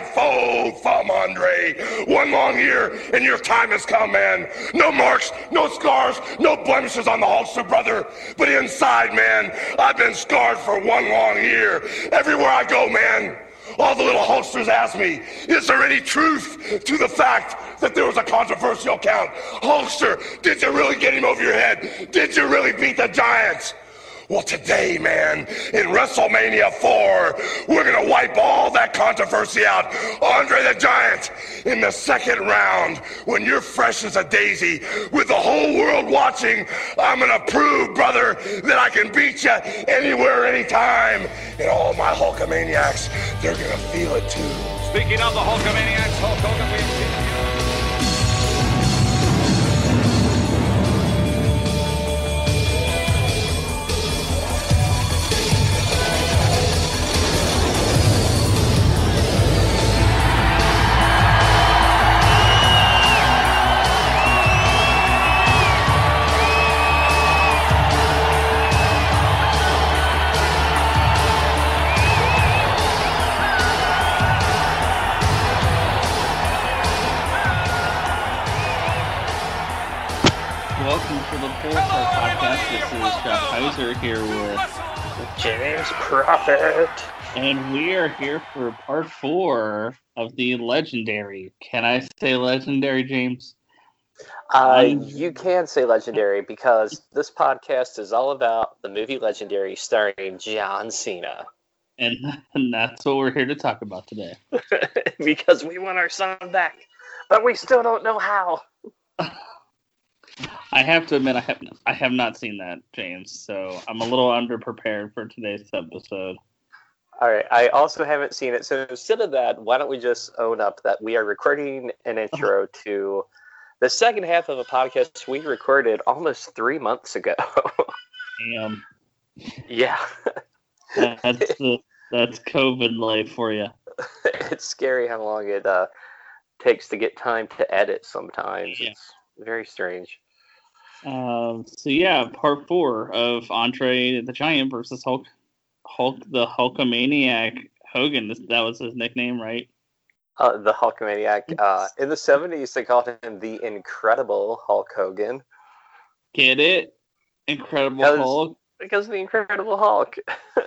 five-fold thumb, Andre. One long year, and your time has come, man. No marks, no scars, no blemishes on the Hulkster, brother. But inside, man, I've been scarred for one long year. Everywhere I go, man, all the little Hulksters ask me, is there any truth to the fact that there was a controversial count? Hulkster, did you really get him over your head? Did you really beat the Giants? Well, today, man, in WrestleMania 4, we're going to wipe all that controversy out. Andre the Giant in the second round, when you're fresh as a daisy, with the whole world watching, I'm going to prove, brother, that I can beat you anywhere, anytime. And all my Hulkamaniacs, they're going to feel it too. Speaking of the Hulkamaniacs, Hulk Here with, James Prophet. and we are here for part four of the legendary. Can I say legendary, James? Uh, you can say legendary because this podcast is all about the movie Legendary starring John Cena. And, and that's what we're here to talk about today. because we want our son back, but we still don't know how. I have to admit, I have I have not seen that, James. So I'm a little underprepared for today's episode. All right, I also haven't seen it. So instead of that, why don't we just own up that we are recording an intro to the second half of a podcast we recorded almost three months ago. Damn, yeah, that's the, that's COVID life for you. it's scary how long it uh, takes to get time to edit sometimes. Yeah. It's very strange. Um, so yeah, part four of Andre the Giant versus Hulk, Hulk the Hulkamaniac Hogan. That was his nickname, right? Uh, the Hulkamaniac. Uh, in the 70s, they called him the Incredible Hulk Hogan Get it? Incredible Because- Hulk. because of the Incredible Hulk.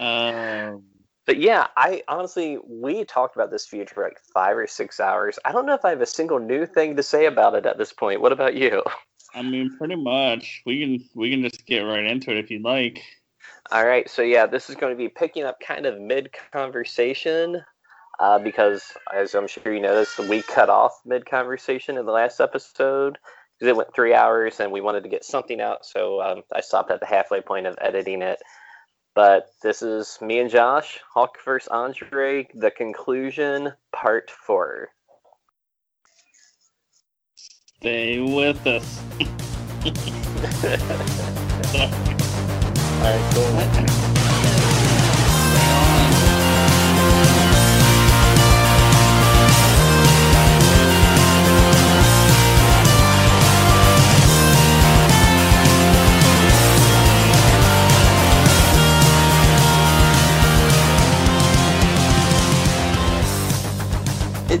Um, but yeah, I honestly, we talked about this feud for like five or six hours. I don't know if I have a single new thing to say about it at this point. What about you? I mean, pretty much. We can we can just get right into it if you'd like. All right, so yeah, this is going to be picking up kind of mid conversation uh, because, as I'm sure you noticed, we cut off mid conversation in the last episode because it went three hours and we wanted to get something out. So um, I stopped at the halfway point of editing it. But this is me and Josh, Hulk vs. Andre, the conclusion, part four. Stay with us. All right, cool.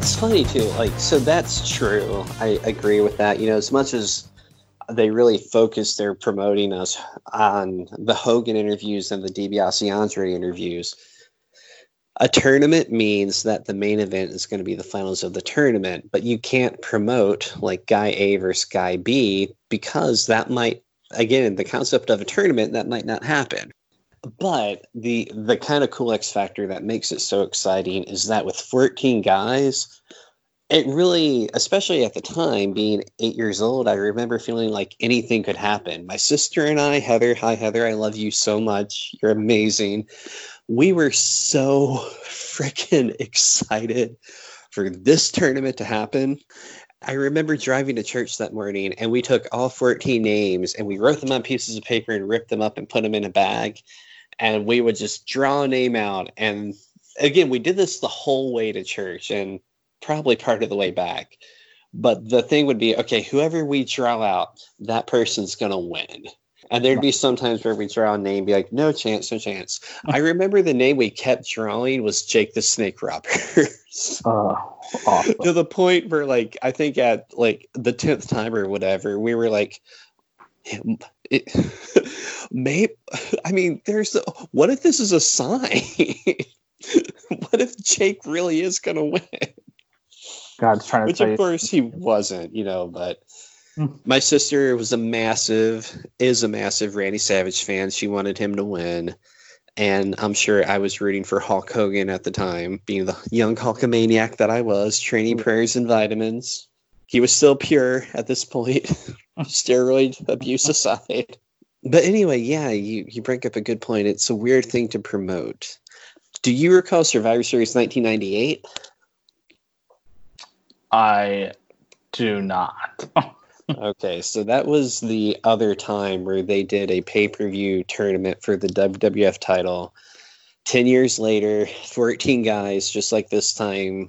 It's funny too. Like, so that's true. I agree with that. You know, as much as they really focus their promoting us on the Hogan interviews and the DiBiase Andre interviews, a tournament means that the main event is going to be the finals of the tournament, but you can't promote like guy A versus guy B because that might, again, the concept of a tournament, that might not happen. But the the kind of cool X factor that makes it so exciting is that with 14 guys, it really, especially at the time, being eight years old, I remember feeling like anything could happen. My sister and I, Heather, hi Heather, I love you so much. You're amazing. We were so freaking excited for this tournament to happen. I remember driving to church that morning and we took all 14 names and we wrote them on pieces of paper and ripped them up and put them in a bag. And we would just draw a name out. And again, we did this the whole way to church and probably part of the way back. But the thing would be okay, whoever we draw out, that person's going to win. And there'd be sometimes where we draw a name, be like, no chance, no chance. I remember the name we kept drawing was Jake the Snake Roberts. Uh, awesome. to the point where, like, I think at like the tenth time or whatever, we were like, it, maybe. I mean, there's. A, what if this is a sign? what if Jake really is gonna win? God's trying to Which of course he wasn't, you know, but Hmm. my sister was a massive is a massive Randy Savage fan. She wanted him to win. And I'm sure I was rooting for Hulk Hogan at the time, being the young Hulkamaniac that I was, training prayers and vitamins. He was still pure at this point, steroid abuse aside. But anyway, yeah, you, you bring up a good point. It's a weird thing to promote. Do you recall Survivor Series 1998? I do not. Okay, so that was the other time where they did a pay per view tournament for the WWF title. 10 years later, 14 guys, just like this time.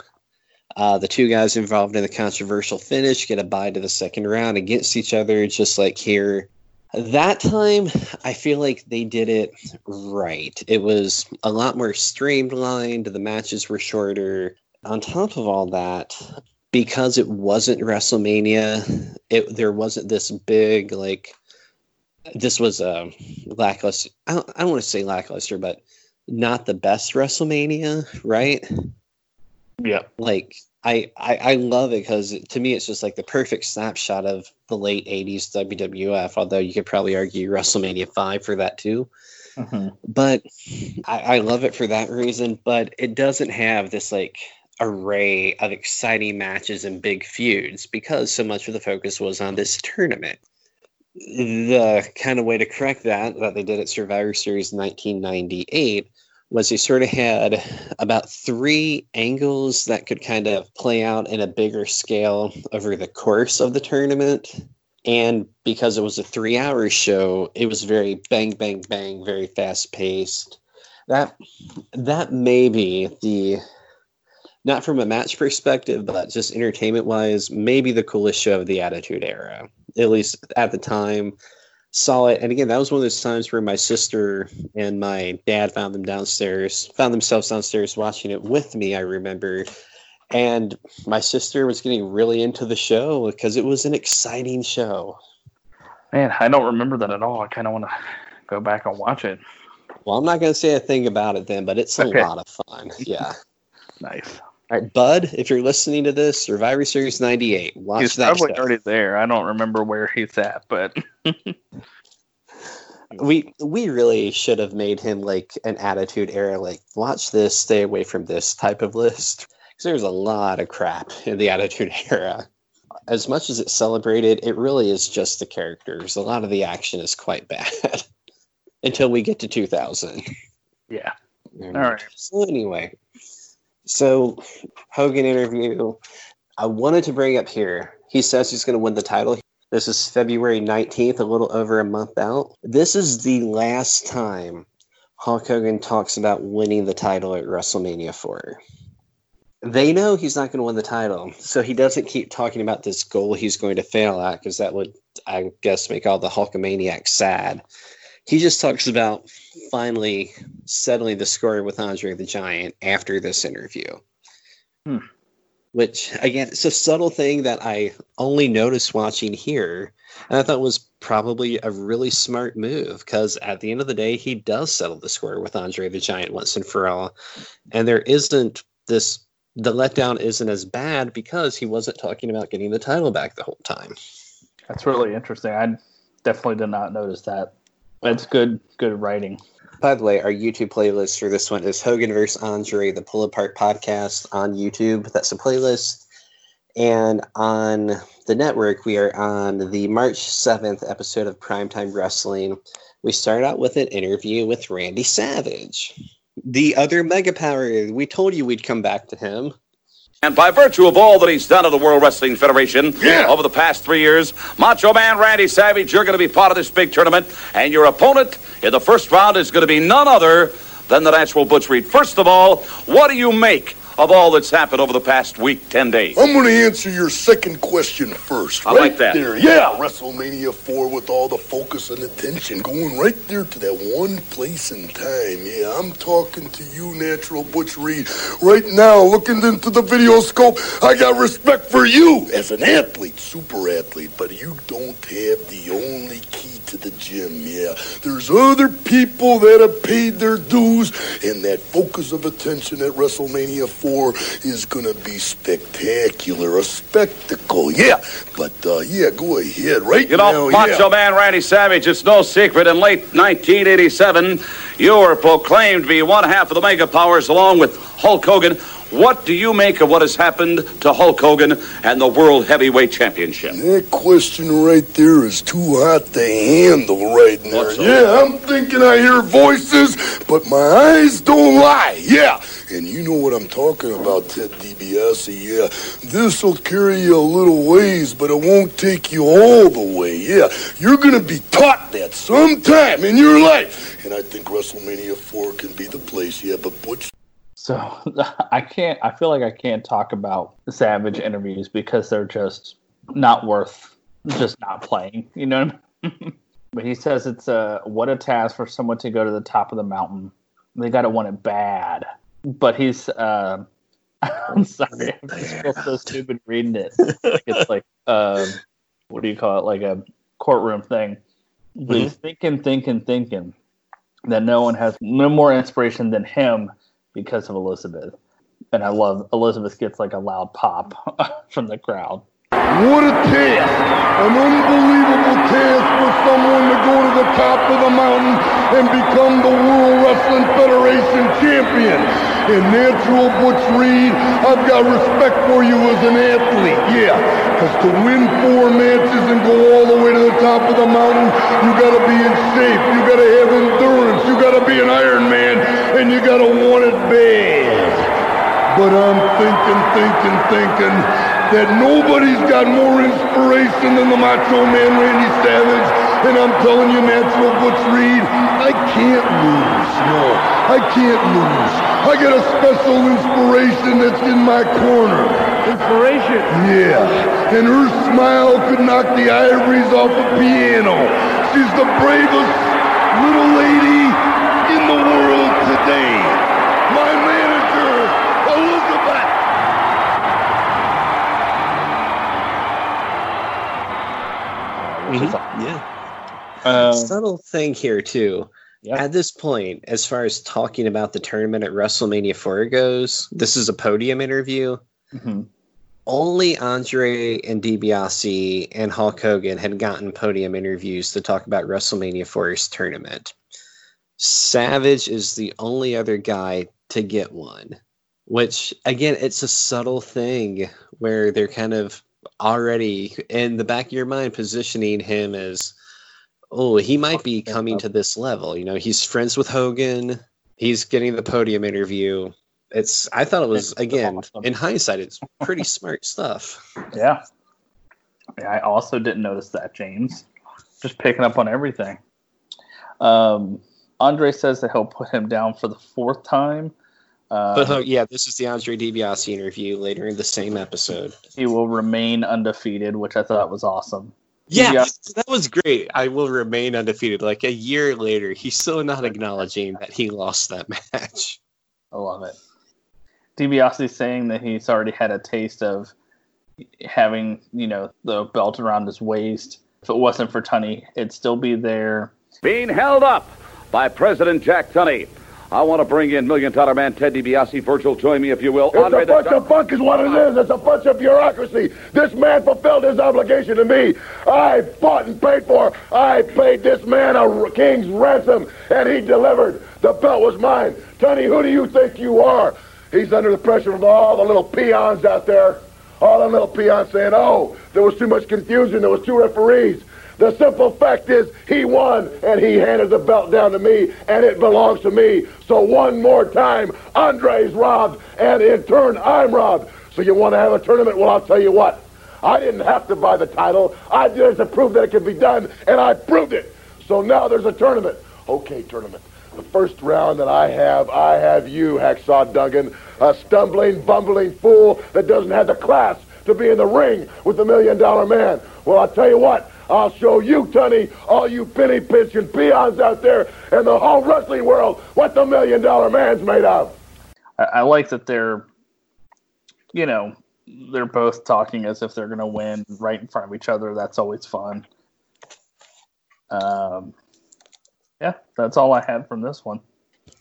Uh, the two guys involved in the controversial finish get a bye to the second round against each other, just like here. That time, I feel like they did it right. It was a lot more streamlined, the matches were shorter. On top of all that, because it wasn't WrestleMania, it there wasn't this big like this was a lackluster. I don't, I don't want to say lackluster, but not the best WrestleMania, right? yeah. Like I I, I love it because to me it's just like the perfect snapshot of the late '80s WWF. Although you could probably argue WrestleMania five for that too hmm but I, I love it for that reason. But it doesn't have this like array of exciting matches and big feuds because so much of the focus was on this tournament. The kind of way to correct that that they did at Survivor Series 1998 was he sort of had about three angles that could kind of play out in a bigger scale over the course of the tournament. And because it was a three hour show it was very bang bang bang very fast paced that that may be the not from a match perspective but just entertainment wise maybe the coolest show of the attitude era at least at the time saw it and again that was one of those times where my sister and my dad found them downstairs found themselves downstairs watching it with me i remember and my sister was getting really into the show because it was an exciting show. Man, I don't remember that at all. I kind of want to go back and watch it. Well, I'm not going to say a thing about it then, but it's a Okay. lot of fun. Yeah. Nice. All right, Bud, if you're listening to this, Survivor Series 98, watch He's that probably show. already there. I don't remember where he's at, but We we really should have made him like an attitude era, like watch this, stay away from this type of list. Because there's a lot of crap in the attitude era. As much as it's celebrated, it really is just the characters. A lot of the action is quite bad until we get to 2000. yeah. All right. So anyway, so Hogan interview. I wanted to bring up here. He says he's going to win the title. This is February 19th, a little over a month out. This is the last time Hulk Hogan talks about winning the title at WrestleMania 4. They know he's not going to win the title, so he doesn't keep talking about this goal he's going to fail at because that would, I guess, make all the Hulkamaniacs sad. He just talks about finally settling the score with Andre the Giant after this interview. Hmm. Which, again, it's a subtle thing that I only noticed watching here. And I thought was probably a really smart move because at the end of the day, he does settle the score with Andre the Giant once and for all. And there isn't this, the letdown isn't as bad because he wasn't talking about getting the title back the whole time. That's really interesting. I definitely did not notice that. That's good good writing. By the way, our YouTube playlist for this one is Hogan vs. Andre, the Pull Apart podcast on YouTube. That's a playlist. And on the network, we are on the March 7th episode of Primetime Wrestling. We start out with an interview with Randy Savage, the other mega power. We told you we'd come back to him. And by virtue of all that he's done to the World Wrestling Federation Yeah. over the past three years, Macho Man Randy Savage, you're going to be part of this big tournament, and your opponent in the first round is going to be none other than the natural Butch Reed. First of all, what do you make of all that's happened over the past week, 10 days? I'm going to answer your second question first. I right like that. There. Yeah, WrestleMania 4 with all the focus and attention going right there to that one place and time. Yeah, I'm talking to you, Natural Butch Reed. Right now, looking into the video scope, I got respect for you as an athlete, super athlete, but you don't have the only key to the gym. Yeah, there's other people that have paid their dues, and that focus of attention at WrestleMania 4 is going to be spectacular, a spectacle. Yeah, but uh, yeah, go ahead. Right You know, now, Macho yeah. Man Randy Savage, it's no secret in late 1987, you were proclaimed to be one half of the Mega Powers along with Hulk Hogan. What do you make of what has happened to Hulk Hogan and the World Heavyweight Championship? That question right there is too hot to handle right now. What's? Yeah, I'm thinking I hear voices, but my eyes don't lie. Yeah, and you know what I'm talking about, Ted DiBiase. Yeah, this'll carry you a little ways, but it won't take you all the way. Yeah, you're gonna be taught that sometime in your life, and I think WrestleMania 4 can be the place. Yeah, but Butch So I can't. I feel like I can't talk about Savage interviews because they're just not worth just not playing. You know. What I mean? but he says it's a what a task for someone to go to the top of the mountain. They got to want it bad. But he's. Uh, I'm sorry. I just feel so stupid reading it. It's like um, what do you call it? Like a courtroom thing. But he's thinking, thinking, thinking that no one has no more inspiration than him because of Elizabeth. And I love Elizabeth gets like a loud pop from the crowd. What a task! An unbelievable task for someone to go to the top of the mountain and become the World Wrestling Federation champion. And natural Butch Reed, I've got respect for you as an athlete, yeah. Because to win four matches and go all the way to the top of the mountain, you gotta be in shape, you gotta have endurance, you gotta be an Iron Man, and you gotta want it bad. But I'm thinking, thinking, thinking that nobody's got more inspiration than the Macho Man Randy Savage. And I'm telling you, Natural Butch Reed, I can't lose. No, I can't lose. I got a special inspiration that's in my corner. Inspiration? Yeah. And her smile could knock the ivories off a piano. She's the bravest little lady in the world today. Which is Yeah. um, Subtle thing here too. yeah. At this point, as far as talking about the tournament at WrestleMania 4 goes, this is a podium interview. mhm. Only Andre and DiBiase and Hulk Hogan had gotten podium interviews to talk about WrestleMania 4's tournament. Savage is the only other guy to get one, which again, it's a subtle thing where they're kind of already in the back of your mind positioning him as, oh, he might be coming to this level. You know, he's friends with Hogan. He's getting the podium interview. It's. I thought it was again in hindsight, it's pretty smart stuff. Yeah. yeah. I also didn't notice that, James. Just picking up on everything. Um, Andre says that he'll put him down for the fourth time. Uh, But uh, yeah, this is the Andre DiBiase interview later in the same episode. he will remain undefeated, which I thought was awesome. Yeah, DiBiase- that was great. I will remain undefeated. Like a year later, he's still not acknowledging that he lost that match. I love it. DiBiase saying that he's already had a taste of having, you know, the belt around his waist. If it wasn't for Tunney, it'd still be there. Being held up by President Jack Tunney. I want to bring in Million Dollar Man Ted DiBiase. Virgil, join me if you will. It's Andre a the bunch of bunk is what it is. It's a bunch of bureaucracy. This man fulfilled his obligation to me. I fought and paid for. I paid this man a king's ransom, and he delivered. The belt was mine. Tunney, who do you think you are? He's under the pressure of all the little peons out there. All the little peons saying, oh, there was too much confusion. There was two referees. The simple fact is he won and he handed the belt down to me and it belongs to me. So one more time, Andre's robbed and in turn I'm robbed. So you want to have a tournament? Well, I'll tell you what. I didn't have to buy the title. I did it to prove that it could be done and I proved it. So now there's a tournament. Okay, tournament. The first round that I have, I have you, Hacksaw Duggan, a stumbling, bumbling fool that doesn't have the class to be in the ring with the Million Dollar Man. Well, I'll tell you what, I'll show you, Tunney, all you penny pinching peons out there and the whole wrestling world what the Million Dollar Man's made of. I, I like that they're, you know, they're both talking as if they're going to win right in front of each other. That's always fun. Um, yeah, that's all I had from this one.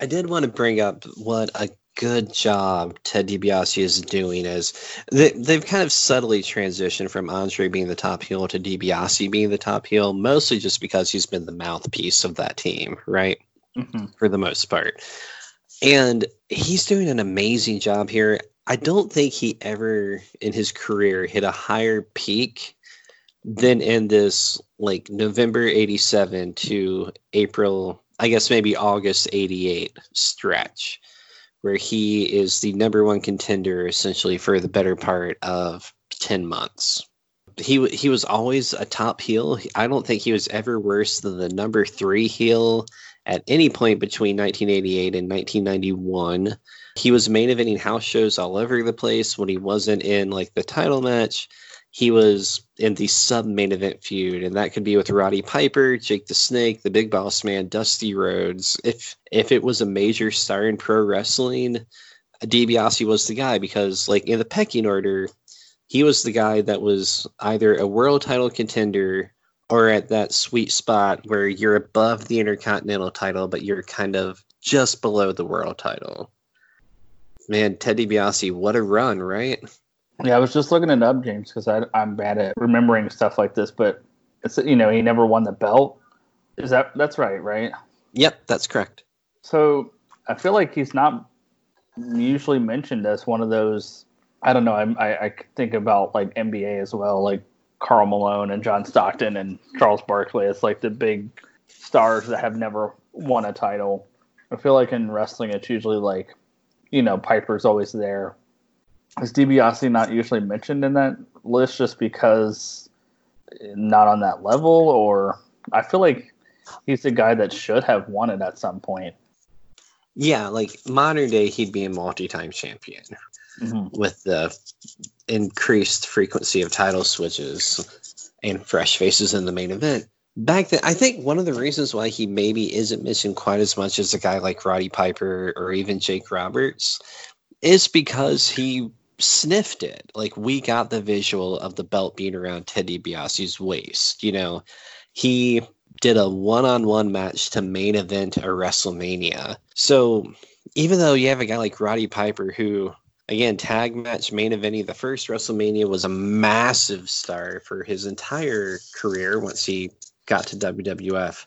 I did want to bring up what a good job Ted DiBiase is doing is they, they've kind of subtly transitioned from Andre being the top heel to DiBiase being the top heel, mostly just because he's been the mouthpiece of that team, right? Mm-hmm. For the most part. And he's doing an amazing job here. I don't think he ever in his career hit a higher peak than in this like November 87 to April, I guess maybe August 88 stretch where he is the number one contender essentially for the better part of 10 months. He he was always a top heel. I don't think he was ever worse than the number 3 heel at any point between 1988 and 1991. He was main eventing house shows all over the place when he wasn't in like the title match. He was in the sub main event feud, and that could be with Roddy Piper, Jake the Snake, the Big Boss Man, Dusty Rhodes. If if it was a major star in pro wrestling, DiBiase was the guy because, like in the pecking order, he was the guy that was either a world title contender or at that sweet spot where you're above the intercontinental title, but you're kind of just below the world title. Man, Ted DiBiase, what a run, right? Yeah, I was just looking it up, James, because I'm bad at remembering stuff like this. But it's you know he never won the belt. Is that that's right? Right? Yep, that's correct. So I feel like he's not usually mentioned as one of those. I don't know. I, I, I think about like NBA as well, like Karl Malone and John Stockton and Charles Barkley. It's like the big stars that have never won a title. I feel like in wrestling, it's usually like, you know, Piper's always there. Is DiBiase not usually mentioned in that list just because not on that level? Or I feel like he's the guy that should have won it at some point. Yeah, like modern day, he'd be a multi time champion Mhm. with the increased frequency of title switches and fresh faces in the main event. Back then, I think one of the reasons why he maybe isn't mentioned quite as much as a guy like Roddy Piper or even Jake Roberts is because he sniffed it. Like we got the visual of the belt being around Ted DiBiase's waist. You know, he did a one-on-one match to main event a WrestleMania. So even though you have a guy like Roddy Piper who again tag match main eventing the first WrestleMania was a massive star for his entire career once he got to WWF.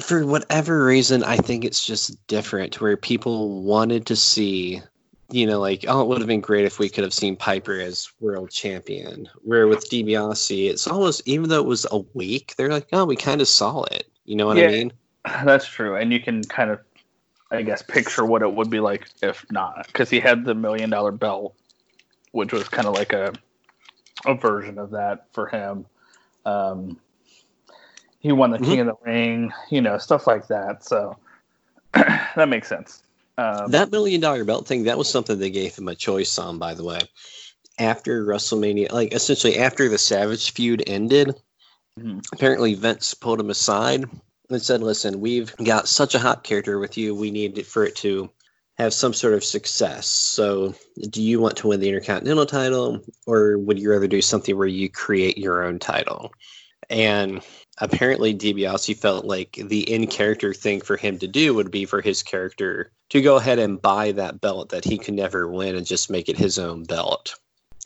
For whatever reason, I think it's just different where people wanted to see you know, like, oh, it would have been great if we could have seen Piper as world champion. Where with DiBiase, it's almost, even though it was a week, they're like, oh, we kind of saw it. You know what Yeah. I mean? That's true, and you can kind of, I guess, picture what it would be like if not, because he had the million dollar belt, which was kind of like a, a version of that for him. Um, he won the King of the Ring, you know, stuff like that. So that makes sense. Um, That million dollar belt thing, that was something they gave him a choice on, by the way. After WrestleMania, like essentially after the Savage feud ended, Mhm. apparently Vince pulled him aside and said, Listen, we've got such a hot character with you. We need it for it to have some sort of success. So, do you want to win the Intercontinental title, or would you rather do something where you create your own title? And apparently, DiBiase felt like the in character thing for him to do would be for his character to go ahead and buy that belt that he could never win and just make it his own belt.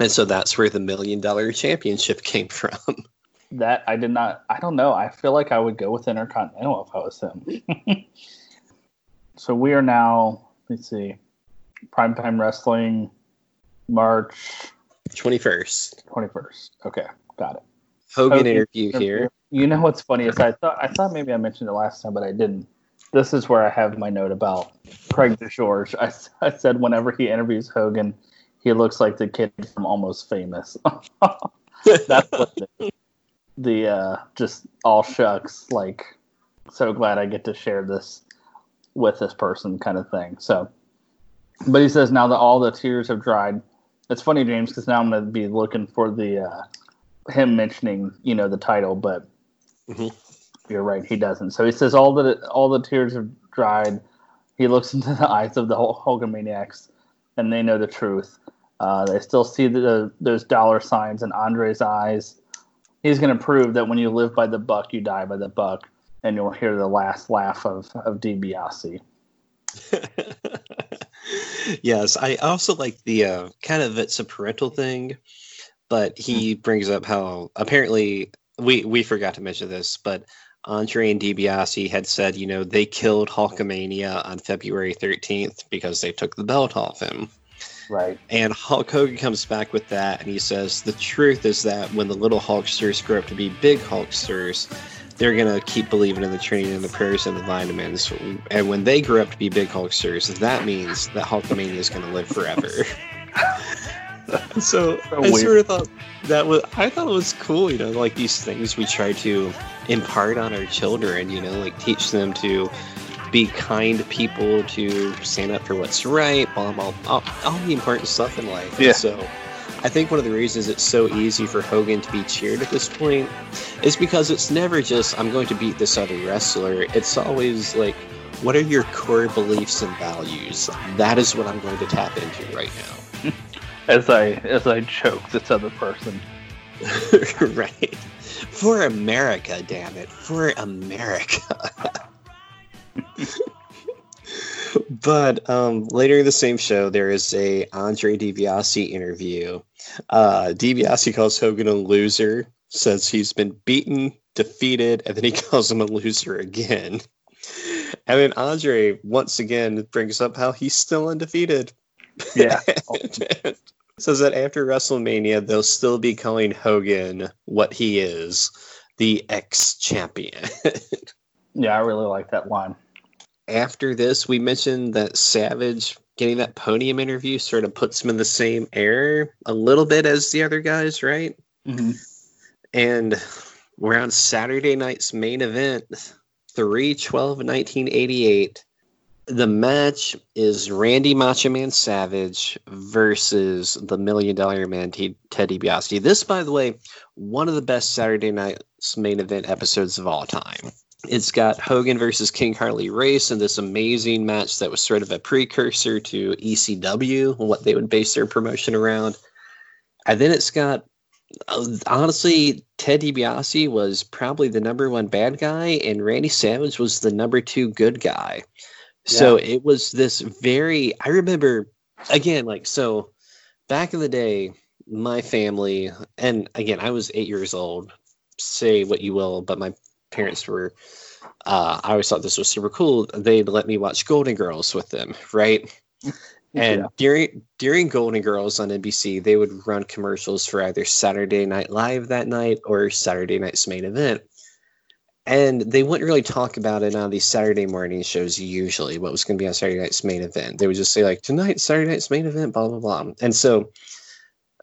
And so that's where the million dollar championship came from. that I did not. I don't know. I feel like I would go with Intercontinental if I was him. so we are now. Let's see, primetime wrestling, March 21st. twenty first. Okay, got it. Hogan Hogan interview here. You know what's funny is I thought I thought maybe I mentioned it last time, but I didn't. This is where I have my note about Craig DeGeorge. I said whenever he interviews Hogan, he looks like the kid from Almost Famous. That's what the, the uh, just all shucks. Like, so glad I get to share this with this person kind of thing. So, but he says now that all the tears have dried, it's funny, James, because now I'm going to be looking for the uh, him mentioning you know the title, but Mhm. you're right, he doesn't. So he says all the all the tears have dried. He looks into the eyes of the Hul- Hulkamaniacs, and they know the truth. Uh, they still see the, those dollar signs in Andre's eyes. He's going to prove that when you live by the buck, you die by the buck, and you'll hear the last laugh of of DiBiase. yes, I also like the uh, kind of it's a parental thing, but he brings up how apparently we we forgot to mention this, but Andre and DiBiase had said, you know, they killed Hulkamania on February 13th because they took the belt off him. Right. And Hulk Hogan comes back with that, and he says the truth is that when the little Hulksters grow up to be big Hulksters, they're gonna keep believing in the training and the prayers and the vitamins. And when they grow up to be big Hulksters, that means that Hulkamania is gonna live forever. so So I weird. sort of thought that was I thought it was cool, you know, like these things we try to impart on our children, you know, like teach them to be kind people, to stand up for what's right, blah blah, all, all the important stuff in life. And Yeah. So I think one of the reasons it's so easy for Hogan to be cheered at this point is because it's never just I'm going to beat this other wrestler. It's always like what are your core beliefs and values? That is what I'm going to tap into right now. As I as I choke this other person. right. For America, damn it. For America. but um, later in the same show, there is a Andre DiBiase interview. Uh, DiBiase calls Hogan a loser, says he's been beaten, defeated, and then he calls him a loser again. And then Andre once again brings up how he's still undefeated. Yeah. says that after WrestleMania, they'll still be calling Hogan what he is, the ex champion. yeah, I really like that line. after this, we mentioned that Savage getting that podium interview sort of puts him in the same air a little bit as the other guys, right? Mm-hmm. And we're on Saturday night's main event, 3 12 1988. The match is Randy Macho Man Savage versus the Million Dollar Man T- Ted DiBiase. This, by the way, one of the best Saturday night's main event episodes of all time. It's got Hogan versus King Harley Race and this amazing match that was sort of a precursor to ECW and what they would base their promotion around. And then it's got honestly, Ted DiBiase was probably the number one bad guy, and Randy Savage was the number two good guy. So it was this very. I remember again, like so, back in the day, my family, and again, I was eight years old. Say what you will, but my parents were. Uh, I always thought this was super cool. They'd let me watch Golden Girls with them, right? And Yeah. during during Golden Girls on NBC, they would run commercials for either Saturday Night Live that night or Saturday Night's Main Event. And they wouldn't really talk about it on these Saturday morning shows usually, what was going to be on Saturday Night's Main Event. They would just say, like, tonight, Saturday Night's Main Event, blah, blah, blah. And so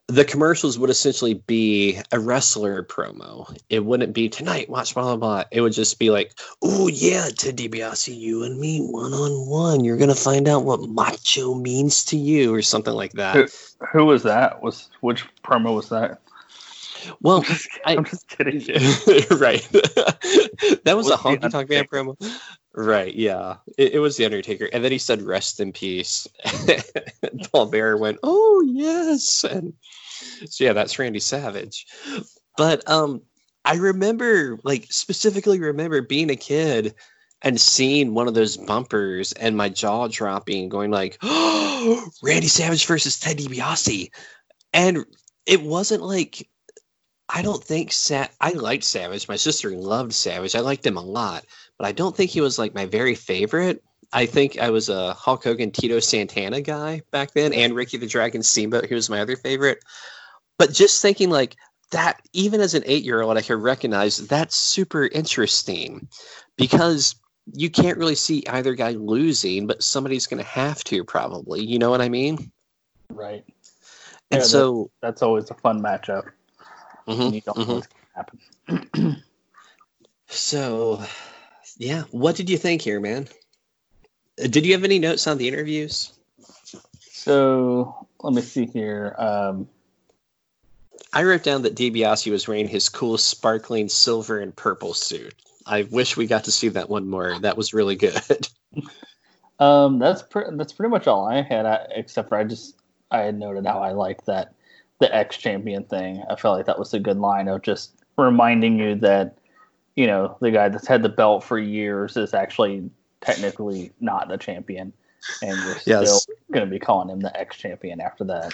the commercials would essentially be a wrestler promo. It wouldn't be tonight, watch blah, blah, blah. It would just be like, oh, yeah, Ted DiBiase, you and me, one on one. You're going to find out what macho means to you, or something like that. Who, who was that? Was which promo was that? Well, I, I'm just kidding. right. that was, Was a honky tonk man promo. Right, yeah. It, it was the Undertaker. And then he said rest in peace. Paul Bearer went, Oh yes. And so yeah, that's Randy Savage. But um I remember like specifically remember being a kid and seeing one of those bumpers and my jaw dropping, going like, Oh Randy Savage versus Ted DiBiase. And it wasn't like I don't think Sa- I liked Savage. My sister loved Savage. I liked him a lot, but I don't think he was like my very favorite. I think I was a Hulk Hogan, Tito Santana guy back then, and Ricky the Dragon Steamboat, He was my other favorite. But just thinking like that, even as an eight-year-old, I could recognize that's super interesting because you can't really see either guy losing, but somebody's going to have to probably. You know what I mean? Right. And Yeah, so, That's always a fun matchup. Mhm, And you don't know mhm. what's gonna happen. so, yeah. What did you think here, man? Did you have any notes on the interviews? So let me see here. Um, I wrote down that DiBiase was wearing his cool, sparkling silver and purple suit. I wish we got to see that one more. That was really good. um, that's pre- that's pretty much all I had, I, except for I just I had noted how I liked that the X champion thing. I felt like that was a good line of just reminding you that you know the guy that's had the belt for years is actually technically not the champion, and you're Yes. still going to be calling him the X champion after that.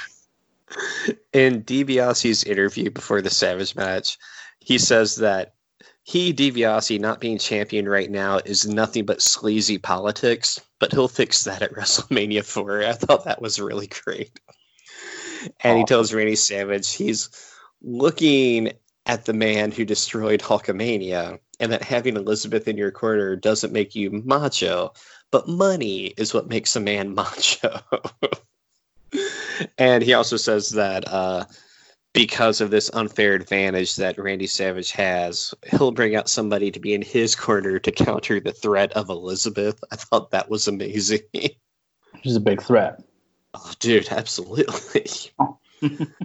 In DiBiase's interview before the Savage match, he says that he, DiBiase, not being champion right now is nothing but sleazy politics, but he'll fix that at WrestleMania 4. I thought that was really great. And he tells Randy Savage he's looking at the man who destroyed Hulkamania and that having Elizabeth in your corner doesn't make you macho, but money is what makes a man macho. and he also says that uh, because of this unfair advantage that Randy Savage has, he'll bring out somebody to be in his corner to counter the threat of Elizabeth. I thought that was amazing. She's a big threat. Oh, dude, absolutely.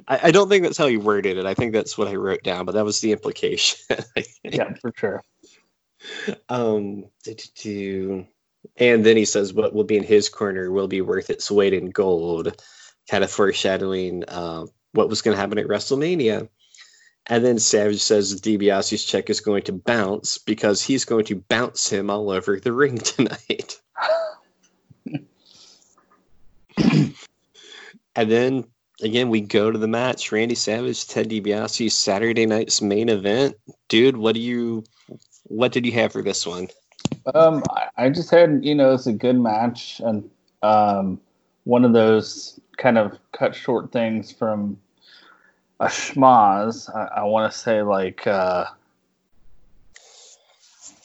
I, I don't think that's how he worded it. I think that's what I wrote down, but that was the implication. Yeah, for sure. um, and then he says, "What will be in his corner will be worth its weight in gold," kind of foreshadowing uh, what was going to happen at WrestleMania. And then Savage says DiBiase's check is going to bounce because he's going to bounce him all over the ring tonight. and then again, we go to the match: Randy Savage, Ted DiBiase, Saturday night's main event. Dude, what do you, what did you have for this one? Um, I, just had, you know, it's a good match and um, one of those kind of cut short things from a schmaz. I, I want to say like uh,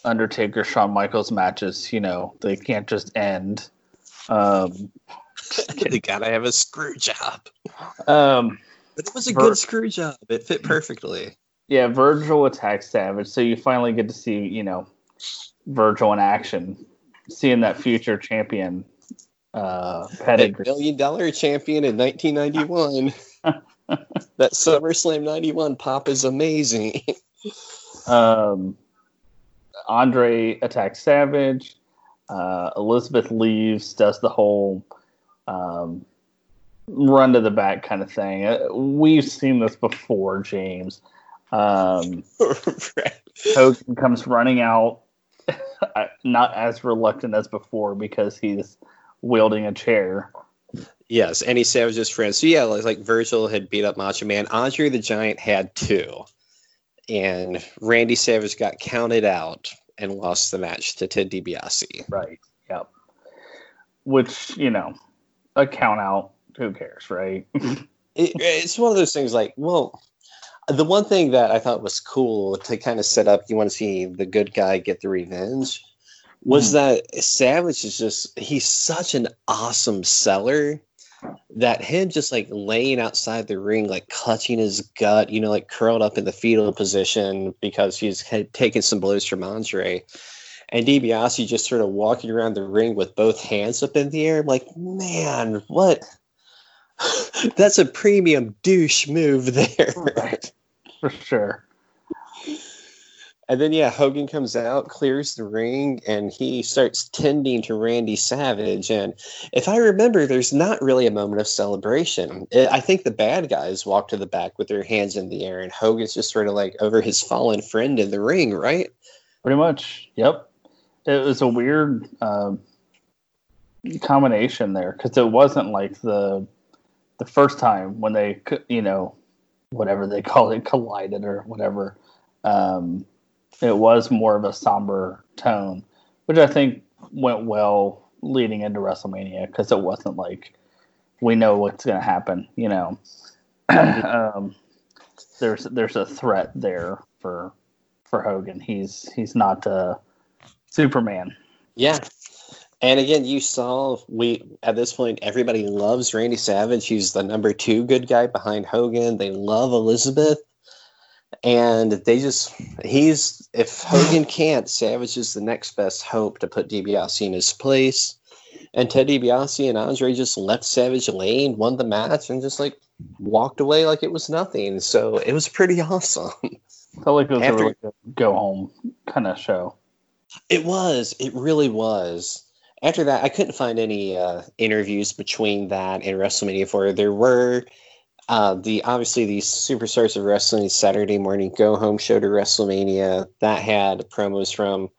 Undertaker, Shawn Michaels matches. You know, they can't just end. Um, they gotta have a screw job. um, But it was a Vir- good screw job. It fit perfectly. yeah, Virgil attacks Savage, so you finally get to see, you know, Virgil in action, seeing that future champion uh, pedigree. million dollar champion in 1991. that SummerSlam 91 pop is amazing. Um, Andre attacks Savage. Uh, Elizabeth leaves, does the whole um, run to the back kind of thing. Uh, we've seen this before, James. Um, Hogan comes running out, uh, not as reluctant as before because he's wielding a chair. yes, and he Savage's friends. So yeah, like, like Virgil had beat up Macho Man. Andre the Giant had two. And Randy Savage got counted out and lost the match to Ted DiBiase. Right. Yep. Which, you know, a count out, who cares, right? it, it's one of those things like, well, the one thing that I thought was cool to kind of set up, you want to see the good guy get the revenge, was Mhm. that Savage is just, he's such an awesome seller that him just like laying outside the ring, like clutching his gut, you know, like curled up in the fetal position because he's had taken some blows from Andre. And DiBiase just sort of walking around the ring with both hands up in the air. I'm like, man, what? That's a premium douche move there. Right. For sure. And then yeah, Hogan comes out, clears the ring, and he starts tending to Randy Savage. And if I remember, there's not really a moment of celebration. I I think the bad guys walk to the back with their hands in the air, and Hogan's just sort of like over his fallen friend in the ring, right? Pretty much. Yep. It was a weird um combination there because it wasn't like the the first time when they you know whatever they call it collided or whatever. Um, it was more of a somber tone, which I think went well leading into WrestleMania because it wasn't like we know what's going to happen. You know, um, there's there's a threat there for for Hogan. He's he's not uh, Superman. Yeah. And again, you saw we at this point everybody loves Randy Savage. He's the number two good guy behind Hogan. They love Elizabeth. And they just he's if Hogan can't, Savage is the next best hope to put DiBiase in his place. And Ted DiBiase and Andre just left Savage lane, won the match, and just like walked away like it was nothing. So it was pretty awesome. I Felt like it was After- a really go home kind of show. It was. It really was. After that, I couldn't find any uh, interviews between that and WrestleMania 4. There were uh, the obviously the Superstars of Wrestling Saturday morning go home show to WrestleMania that had promos from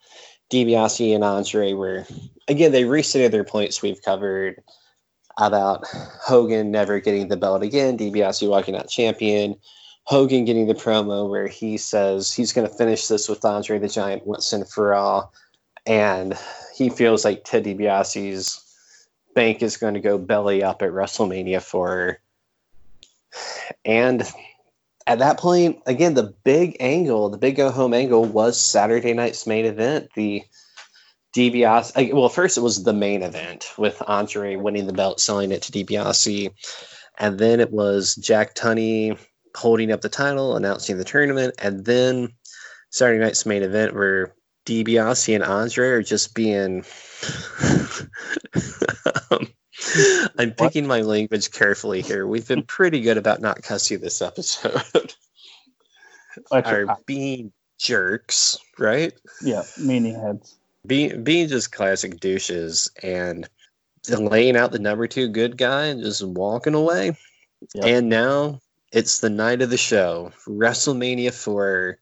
DiBiase and Andre, where again they restated their points we've covered about Hogan never getting the belt again, DiBiase walking out champion, Hogan getting the promo where he says he's going to finish this with Andre the Giant once and for all, and he feels like Ted DiBiase's bank is going to go belly up at WrestleMania 4. And at that point, again, the big angle, the big go home angle was Saturday night's main event. The DiBiase, well, first it was the main event with Andre winning the belt, selling it to DiBiase. And then it was Jack Tunney holding up the title, announcing the tournament. And then Saturday night's main event where DiBiase and Andre are just being. um, I'm picking my language carefully here. We've been pretty good about not cussing this episode. Are being jerks, right? yeah, meaning heads. Being being just classic douches and laying out the number two good guy and just walking away. Yep. And now it's the night of the show, WrestleMania 4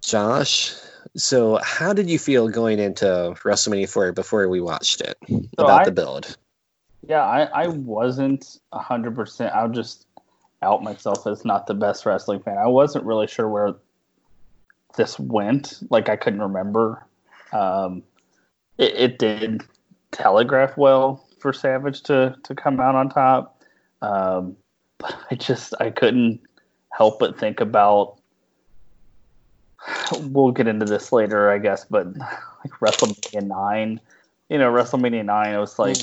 Josh. So, how did you feel going into WrestleMania 4 before we watched it about I- the build? Yeah, I, I wasn't hundred percent. I'll just out myself as not the best wrestling fan. I wasn't really sure where this went. Like I couldn't remember. Um, it, it did telegraph well for Savage to to come out on top, um, but I just I couldn't help but think about. We'll get into this later, I guess, but like WrestleMania nine, you know, WrestleMania nine, it was like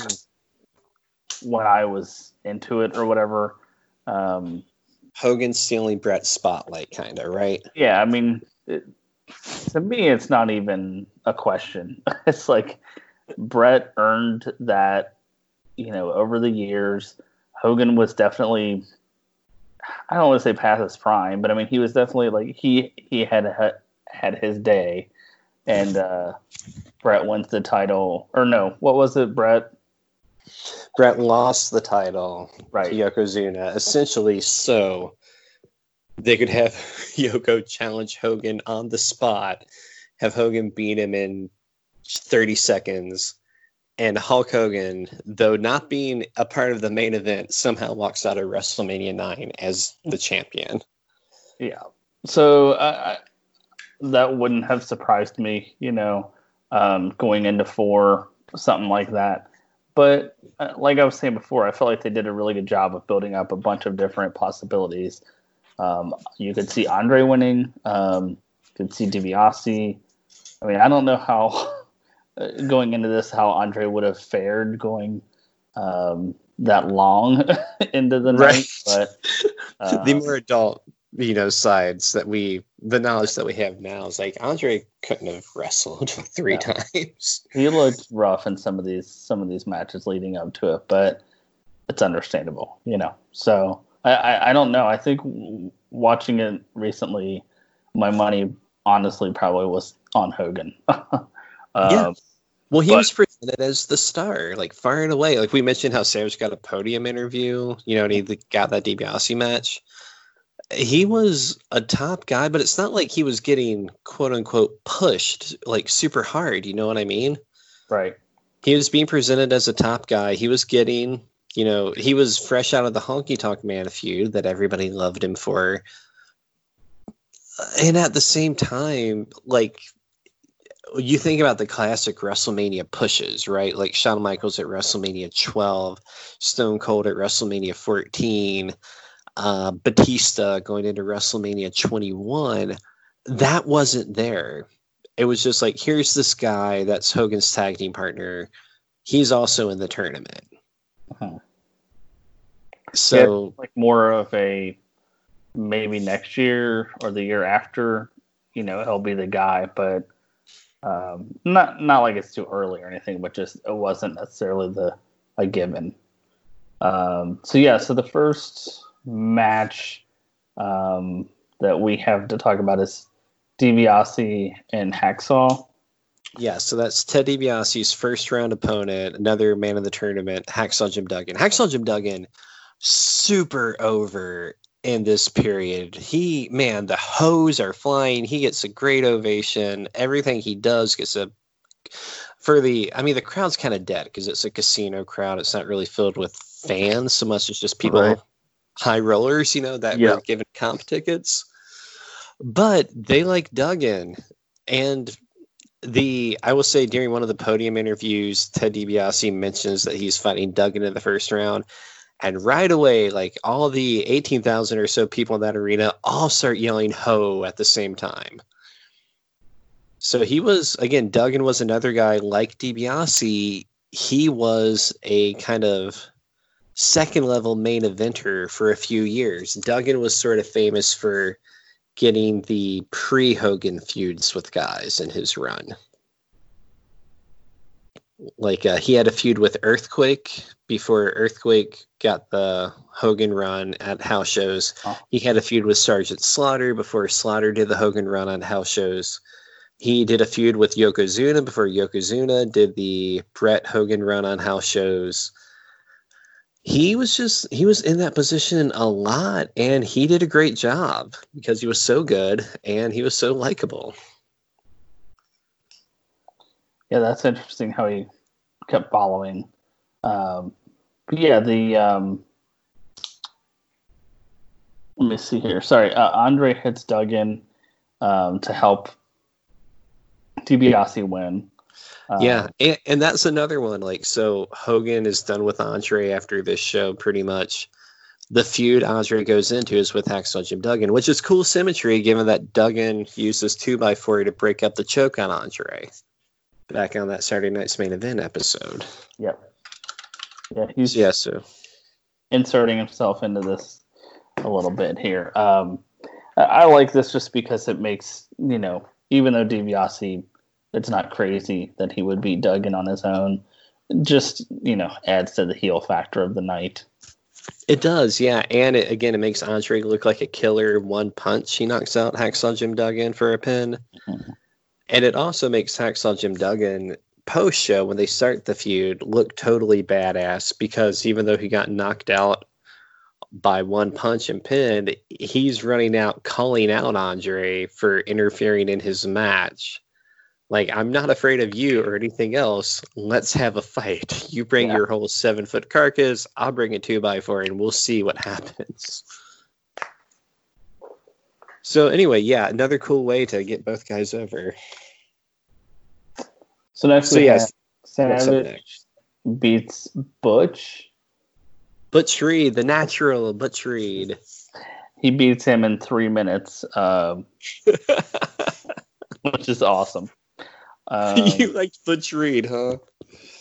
when I was into it or whatever. Um, Hogan stealing Bret's spotlight, kind of, right? yeah, I mean, it, to me, it's not even a question. It's like Bret earned that, you know, over the years. Hogan was definitely, I don't want to say past his prime, but I mean, he was definitely like he he had had, his day, and uh, Bret wins the title. Or no, what was it, Bret? Bret lost the title Right. to Yokozuna, essentially so they could have Yoko challenge Hogan on the spot, have Hogan beat him in 30 seconds, and Hulk Hogan, though not being a part of the main event, somehow walks out of WrestleMania 9 as the champion. Yeah. So that wouldn't have surprised me, you know, um, going into four, something like that. But uh, like I was saying before, I felt like they did a really good job of building up a bunch of different possibilities. Um, you could see Andre winning. Um, you could see DiBiase. I mean, I don't know how going into this how Andre would have fared going um, that long into the Right. night, but the um, more adult, you know, sides that we, the knowledge that we have now is like Andre couldn't have wrestled three Yeah. times. he looked rough in some of these some of these matches leading up to it, but it's understandable, you know. So I, I, I don't know. I think watching it recently, my money honestly probably was on Hogan. Um, Yeah. Well, he But- was presented as the star, like far and away. Like we mentioned how Sarah's got a podium interview, you know, and he got that DiBiase match. He was a top guy, but it's not like he was getting quote unquote pushed like super hard. You know what I mean? Right. He was being presented as a top guy. He was getting, you know, he was fresh out of the Honky Tonk Man feud that everybody loved him for. And at the same time, like you think about the classic WrestleMania pushes, right? Like Shawn Michaels at WrestleMania 12, Stone Cold at WrestleMania 14, uh, Batista going into WrestleMania 21. That wasn't there. It was just like, here's this guy that's Hogan's tag team partner. He's also in the tournament. Uh-huh. So, Like more of a maybe next year or the year after, you know, he'll be the guy. But Um, not not like it's too early or anything, but just it wasn't necessarily the a given. Um, so yeah, so the first match um, that we have to talk about is DiBiase and Hacksaw. Yeah, so that's Ted DiBiase's first round opponent, another man of the tournament, Hacksaw Jim Duggan. Hacksaw Jim Duggan, super over in this period. He, man, the hose are flying. He gets a great ovation. Everything he does gets a. For the, I mean, the crowd's kind of dead because it's a casino crowd. It's not really filled with fans so much as just people, Right. high rollers, you know, that Yeah. were given comp tickets. But they like Duggan. And the I will say during one of the podium interviews, Ted DiBiase mentions that he's fighting Duggan in the first round, and right away, like all the eighteen thousand or so people in that arena all start yelling "ho" at the same time. So he was again. Duggan was another guy like DiBiase. He was a kind of second level main eventer for a few years. Duggan was sort of famous for getting the pre Hogan feuds with guys in his run. Like uh, he had a feud with Earthquake before Earthquake got the Hogan run at house shows. Oh. He had a feud with Sergeant Slaughter before Slaughter did the Hogan run on house shows. He did a feud with Yokozuna before Yokozuna did the Bret Hogan run on house shows he was just he was in that position a lot and he did a great job because he was so good and he was so likable Yeah, that's interesting how he kept following. Um, yeah, the um, let me see here. Sorry, uh, Andre hits Duggan um, to help DiBiase win. Um, yeah and, and that's another one like so hogan is done with andre after this show pretty much the feud andre goes into is with hacksaw jim duggan which is cool symmetry given that duggan uses 2x4 to break up the choke on andre back on that saturday night's main event episode Yep. Yeah, he's yeah so inserting himself into this a little bit here. Um, I, like this just because it makes you know, even though DiBiase, it's not crazy that he would beat Duggan on his own. Just you know, adds to the heel factor of the night. It does, yeah. And it, again, it makes Andre look like a killer. One punch, he knocks out Hacksaw Jim Duggan for a pin. Mhm. And it also makes Hacksaw Jim Duggan post show when they start the feud look totally badass because even though he got knocked out by one punch and pinned, he's running out calling out Andre for interfering in his match. Like, I'm not afraid of you or anything else. Let's have a fight. You bring Yeah. your whole seven foot carcass, I'll bring a two by four, and we'll see what happens. So, anyway, yeah, another cool way to get both guys over. So next So, we yes, have Savage beats Butch. Butch Reed, the natural Butch Reed. He beats him in three minutes, um, which is awesome. Um, you liked Butch Reed, huh?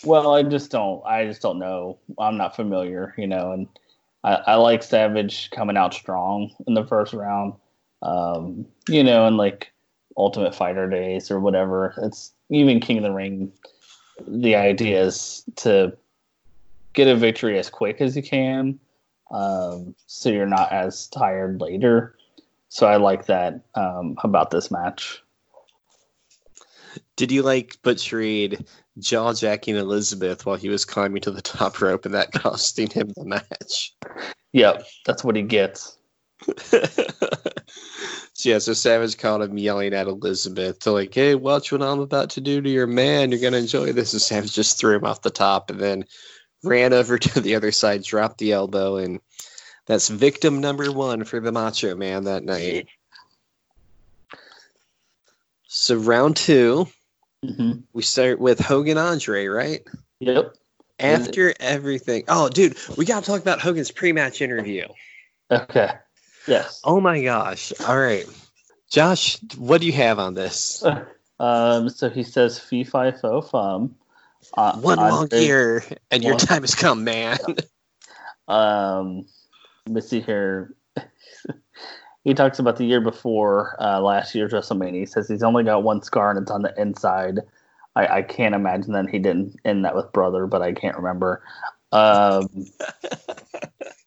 Well, I just don't. I just don't know. I'm not familiar, you know. And I, I like Savage coming out strong in the first round. Um, you know, and like Ultimate Fighter days or whatever. It's even King of the Ring. The idea is to get a victory as quick as you can, um, so you're not as tired later. So I like that um, about this match. Did you like Butch Reed jaw jacking Elizabeth while he was climbing to the top rope and that costing him the match? Yep, that's what he gets. so yeah, so Savage caught him yelling at Elizabeth to like, "Hey, watch what I'm about to do to your man. You're gonna enjoy this." And Savage just threw him off the top and then ran over to the other side, dropped the elbow, and that's victim number one for the Macho Man that night. So round two, hmm we start with Hogan Andre, right? Yep. After everything, oh, dude, we got to talk about Hogan's pre-match interview. Okay. Yes. Oh my gosh! All right, Josh, what do you have on this? Um, so he says fee fi fo fum. Uh, One long year, and your time has come, man. Um, let me see here. he talks about the year before uh, last year's WrestleMania. He says he's only got one scar and it's on the inside. I, I can't imagine that he didn't end that with brother, but I can't remember. Um,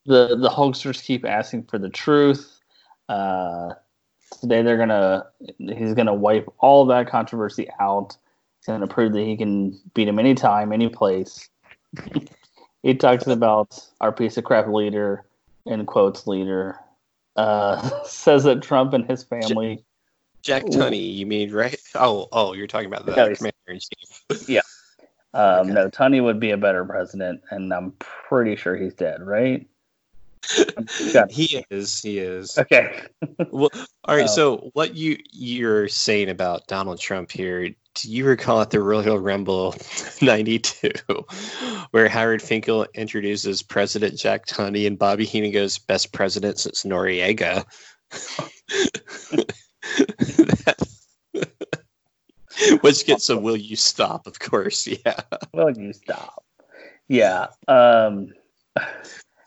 the the Hulksters keep asking for the truth. Uh, today they're gonna he's gonna wipe all that controversy out. He's gonna prove that he can beat him anytime, any place. he talks about our piece of crap leader, in quotes leader, uh, says that Trump and his family. Jack Tunney, you mean right? Oh, oh, you're talking about the Yeah, commander in chief. Um, Okay. No, Tunney would be a better president, and I'm pretty sure he's dead, right? Got- He is. He is. Okay. Well, all right. So, what you you're saying about Donald Trump here? Do you recall at the Royal Rumble '92, where Howard Finkel introduces President Jack Tunney and Bobby Heenan goes, "Best president since Noriega." Which gets a "Will you stop?" Of course, yeah. Will you stop. Yeah. Um,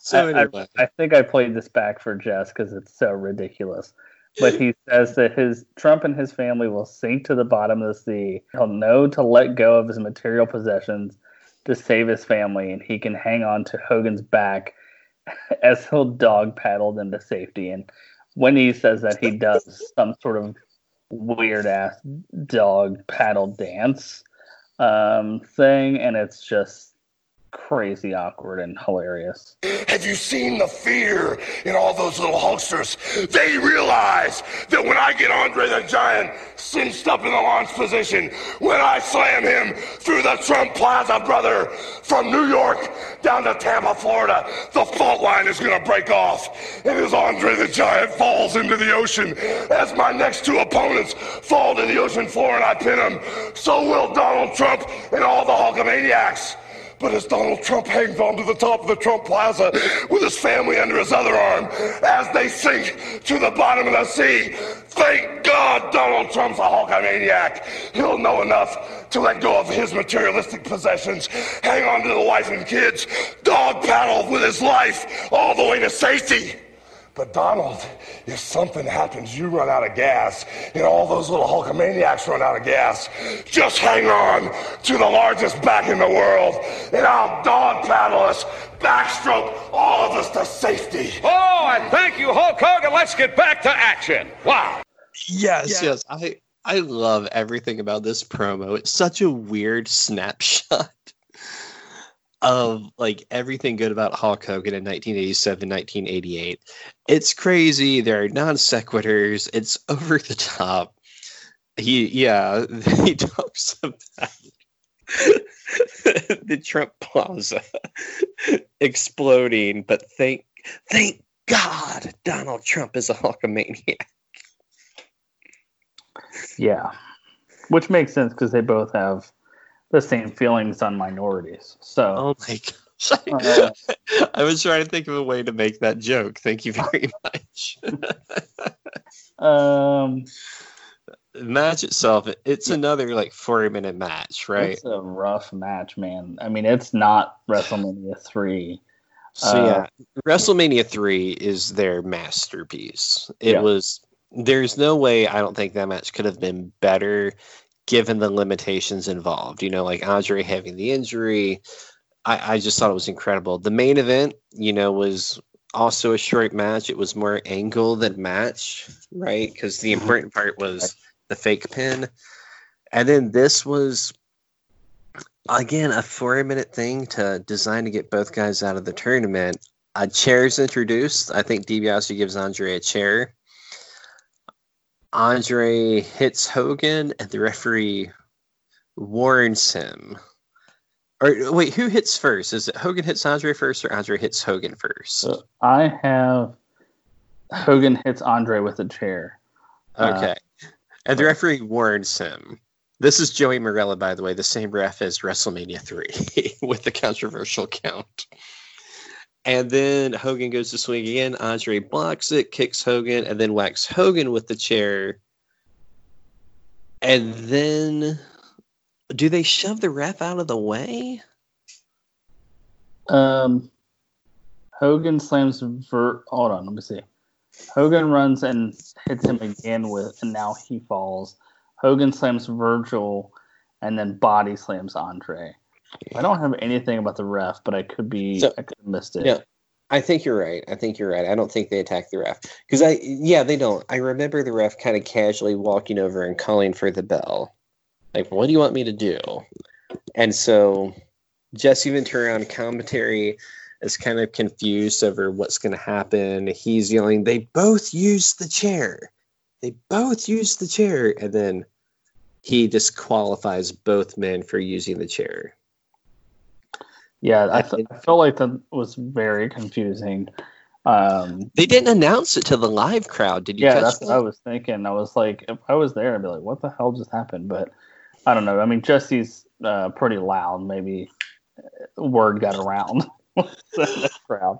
So I- anyway, I think I played this back for Jess because it's so ridiculous. But he says that his Trump and his family will sink to the bottom of the sea. He'll know to let go of his material possessions to save his family, and he can hang on to Hogan's back as he'll dog paddle them to safety. And when he says that, he does some sort of weird ass dog paddle dance um, thing, and it's just crazy awkward and hilarious. Have you seen the fear in all those little Hulksters? They realize that when I get Andre the Giant cinched up in the launch position, when I slam him through the Trump Plaza, brother, from New York down to Tampa, Florida, the fault line is going to break off. And as Andre the Giant falls into the ocean, as my next two opponents fall to the ocean floor and I pin them, so will Donald Trump and all the Hulkamaniacs. But as Donald Trump hangs onto the top of the Trump Plaza with his family under his other arm, as they sink to the bottom of the sea, thank God Donald Trump's a Hulkamaniac. He'll know enough to let go of his materialistic possessions, hang on to the wife and kids, dog paddle with his life all the way to safety. But Donald, if something happens, you run out of gas, and all those little Hulkamaniacs run out of gas, just hang on to the largest back in the world, and I'll dog paddle us, backstroke all of us to safety. Oh, and thank you, Hulk Hogan. Let's get back to action. Wow. yes, yes, I I love everything about this promo. It's such a weird snapshot of like everything good about Hulk Hogan in 1987, 1988. It's crazy. There are non sequiturs. It's over the top. He, yeah, he talks about the Trump Plaza exploding, but thank, thank God Donald Trump is a Hulkamaniac. Yeah, which makes sense because they both have the same feelings on minorities. So Oh my gosh. Uh, I was trying to think of a way to make that joke. Thank you very much. um, match itself, it's another like 40 minute match, right? it's a rough match, man. I mean, it's not WrestleMania three. So uh, yeah, WrestleMania 3 is their masterpiece. It Yeah. was there's no way I don't think that match could have been better given the limitations involved. You know, like Andre having the injury. I, I just thought it was incredible. The main event, you know, was also a short match. It was more angle than match, right? Because the mm-hmm. important part was the fake pin. And then this was again a four minute thing to design to get both guys out of the tournament. A chair's introduced. I think DiBiase gives Andre a chair. Andre hits Hogan, and the referee warns him. Or wait, who hits first? Is it Hogan hits Andre first, or Andre hits Hogan first? So I have Hogan hits Andre with a chair. uh, Okay. and the referee warns him. This is Joey Marella, by the way, the same ref as WrestleMania 3 with the controversial count. And then Hogan goes to swing again. Andre blocks it, kicks Hogan, and then whacks Hogan with the chair. And then do they shove the ref out of the way? Um, Hogan slams Ver. Hold on, let me see. Hogan runs and hits him again with, and now he falls. Hogan slams Virgil, and then body slams Andre. I don't have anything about the ref, but I could be So- I could have missed it. Yeah. I think you're right. I think you're right. I don't think they attacked the ref because I yeah they don't. I remember the ref kind of casually walking over and calling for the bell, like what do you want me to do? And so Jesse Ventura on commentary is kind of confused over what's going to happen. He's yelling, "They both used the chair. They both used the chair," and then he disqualifies both men for using the chair. Yeah, I, th- I felt like that was very confusing. Um, They didn't announce it to the live crowd. Did you? yeah, that's that? what I was thinking. I was like, if I was there, I'd be like, what the hell just happened? But I don't know. I mean, Jesse's uh, pretty loud. Maybe uh, word got around the crowd.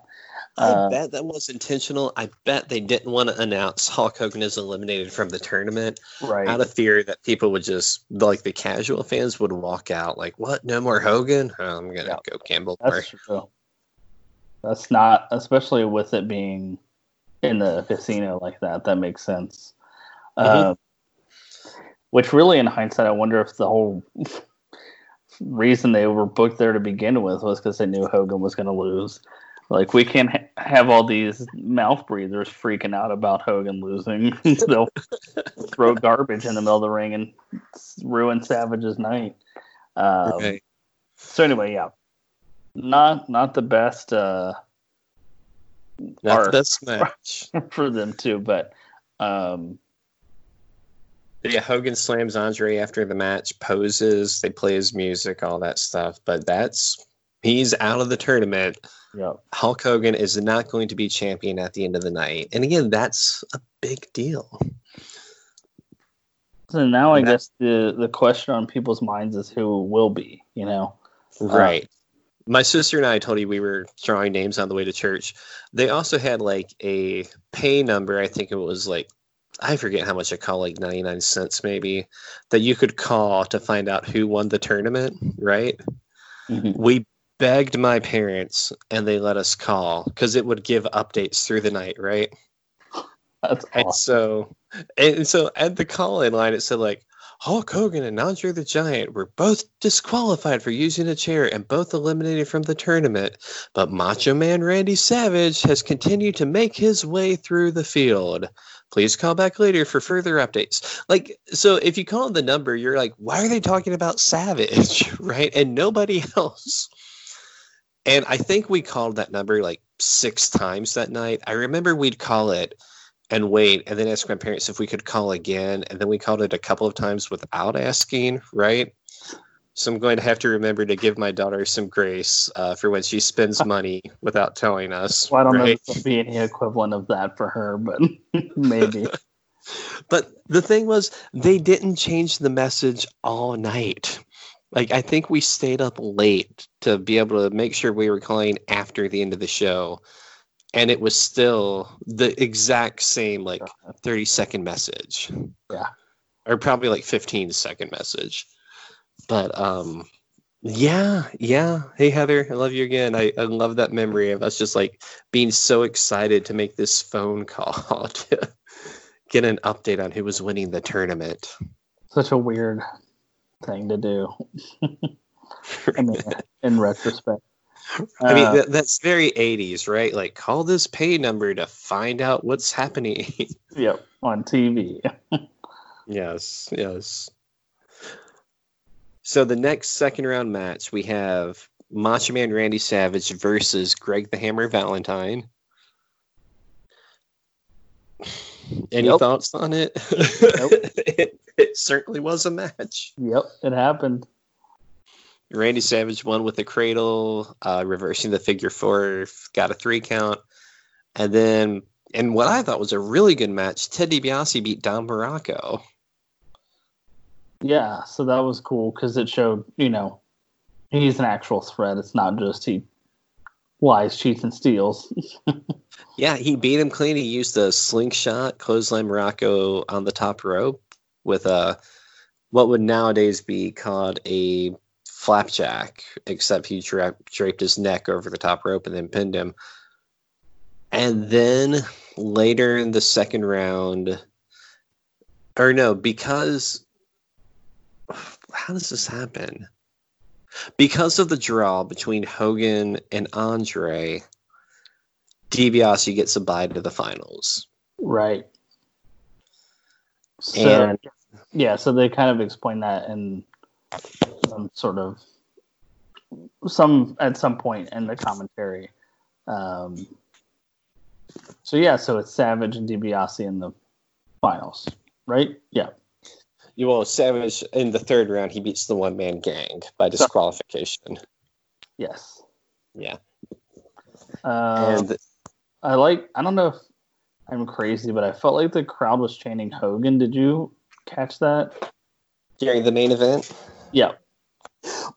I Uh, bet that was intentional. I bet they didn't want to announce Hulk Hogan is eliminated from the tournament right. out of fear that people would just, like the casual fans, would walk out like, "What? No more Hogan? Oh, I'm gonna Yeah. go Campbell more." That's true. That's not, especially with it being in the casino like that. That makes sense. Mhm. Uh, which really, in hindsight, I wonder if the whole reason they were booked there to begin with was because they knew Hogan was going to lose. Like we can't ha- have all these mouth breathers freaking out about Hogan losing. They'll throw garbage in the middle of the ring and ruin Savage's night. Um, Right. so anyway, yeah, not not the best uh, Not the best match. for them too, but um, yeah, Hogan slams Andre after the match, poses, they play his music, all that stuff. But that's he's out of the tournament. Yeah, Hulk Hogan is not going to be champion at the end of the night. And again, that's a big deal. so now I That- guess the the question on people's minds is who will be, you know? Right. My sister and I told you we were drawing names on the way to church. They also had like a pay number. I think it was like, I forget how much I call, like 99 cents maybe, that you could call to find out who won the tournament. Right. Mhm. We begged my parents and they let us call because it would give updates through the night. Right. That's And so, and so at the call in line, it said like Hulk Hogan and Andre the Giant were both disqualified for using a chair and both eliminated from the tournament. But Macho Man Randy Savage has continued to make his way through the field. Please call back later for further updates. Like, so if you call the number, you're like, why are they talking about Savage? Right? And nobody else. And I think we called that number like six times that night. I remember we'd call it and wait and then ask my parents if we could call again and then we called it a couple of times without asking right so i'm going to have to remember to give my daughter some grace uh, for when she spends money without telling us Well, I don't know if there'll be any equivalent of that for her, but maybe. but the thing was they didn't change the message all night like i think we stayed up late to be able to make sure we were calling after the end of the show. And it was still the exact same like 30 second message. Yeah. or probably like 15 second message. But um yeah yeah. Hey heather i love you again. I, I love that memory of us just like being so excited to make this phone call to get an update on who was winning the tournament. Such a weird thing to do. I mean, in retrospect. i mean Uh, that, that's very 80s right like call this pay number to find out what's happening yep, on TV. Yes, yes. So the next second round match we have Macho Man Randy Savage versus Greg the Hammer Valentine. Any Yep. thoughts on it? Nope. it? It certainly was a match. Yep, it happened. Randy Savage won with a cradle, uh, reversing the figure four, got a three count. And then, and what I thought was a really good match, Ted DiBiase beat Don Muraco. Yeah, so that was cool because it showed, you know, he's an actual threat. It's not just he lies, cheats, and steals. Yeah, he beat him clean. He used a slingshot, clothesline Muraco on the top rope with a what would nowadays be called a flapjack, except he dra- draped his neck over the top rope and then pinned him. And then later in the second round, or no, because how does this happen? Because of the draw between Hogan and Andre, DiBiase gets a bye to the finals. Right. So, And yeah, so they kind of explain that in some sort of some at some point in the commentary. Um, so yeah, so it's Savage and DiBiase in the finals, right? Yeah. You will Savage in the third round he beats the one man gang by disqualification. Yes. Yeah. Um, and I like. I don't know if I'm crazy, but I felt like the crowd was chanting Hogan. Did you catch that? during the main event, Yeah.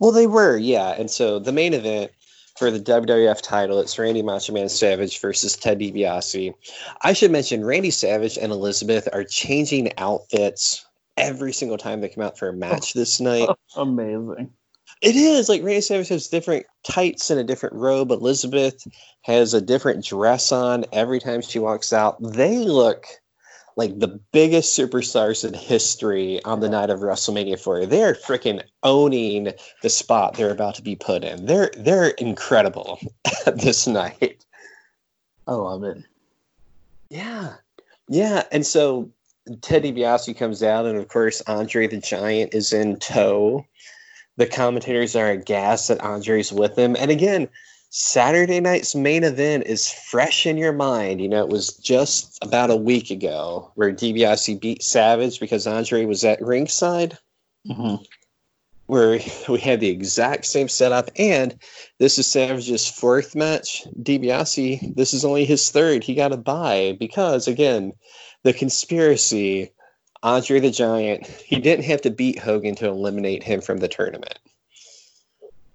Well, they were, yeah. And so the main event for the WWF title, it's Randy Macho Man Savage versus Ted DiBiase. I should mention Randy Savage and Elizabeth are changing outfits every single time they come out for a match oh. this night. Amazing. It is like Randy Savage has different tights and a different robe. Elizabeth has a different dress on every time she walks out. They look like the biggest superstars in history on the night of WrestleMania 4. They're freaking owning the spot they're about to be put in. They're they're incredible this night. Oh, I love it. Yeah. Yeah. And so Ted DiBiase comes out, and of course, Andre the Giant is in tow. The commentators are aghast that Andre's with him. And again, Saturday night's main event is fresh in your mind. You know, it was just about a week ago where DiBiase beat Savage because Andre was at ringside hmm where we had the exact same setup. And this is Savage's fourth match. DiBiase, this is only his third. He got a bye because, again, the conspiracy, Andre the Giant, he didn't have to beat Hogan to eliminate him from the tournament.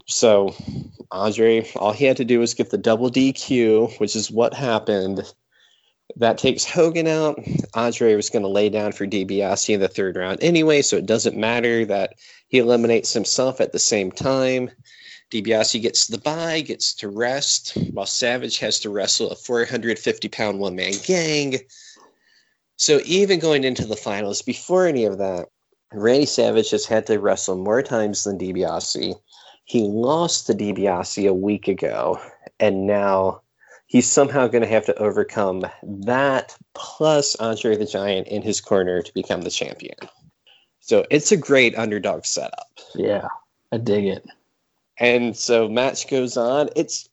So, Andre, all he had to do was get the double DQ, which is what happened. That takes Hogan out. Andre was going to lay down for DiBiase in the third round anyway, so it doesn't matter that he eliminates himself at the same time. DiBiase gets the bye, gets to rest, while Savage has to wrestle a 450 pound one man gang. So even going into the finals, before any of that, Randy Savage has had to wrestle more times than DiBiase. He lost to DiBiase a week ago, and now he's somehow going to have to overcome that plus Andre the Giant in his corner to become the champion. So it's a great underdog setup. Yeah, I dig it. And so match goes on. It's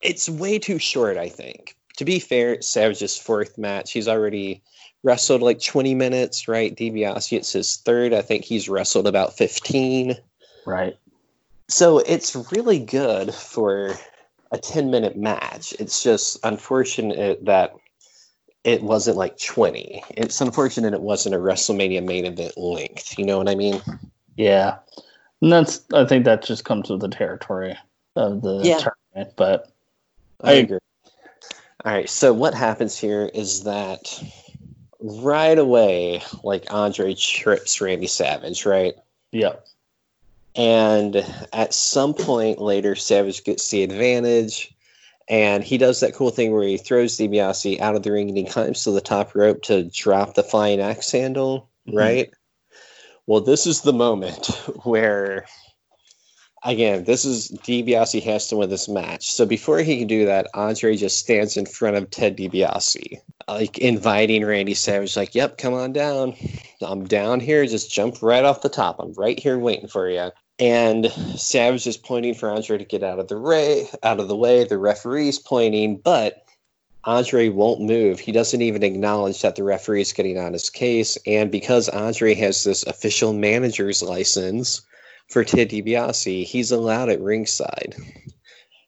it's way too short, I think. To be fair, Savage's fourth match. He's already wrestled like 20 minutes, right? DiBiase, it's his third. I think he's wrestled about 15. Right. So it's really good for a 10 minute match. It's just unfortunate that it wasn't like 20. It's unfortunate it wasn't a WrestleMania main event length. You know what I mean? Yeah. And that's I think that just comes with the territory of the Yeah. tournament. But I agree. All right. So what happens here is that right away, like Andre trips Randy Savage, right? yeah. And at some point later, Savage gets the advantage. And he does that cool thing where he throws DiBiase out of the ring and he climbs to the top rope to drop the flying axe handle, Mhm. right? Well, this is the moment where, again, this is DiBiase has to win this match. So before he can do that, Andre just stands in front of Ted DiBiase, like inviting Randy Savage, like, "Yep, come on down. I'm down here. Just jump right off the top. I'm right here waiting for you." And Savage is pointing for Andre to get out of the way. Out of the way. The referee's pointing, but Andre won't move. He doesn't even acknowledge that the referee is getting on his case. And because Andre has this official manager's license for Ted DiBiase, he's allowed at ringside.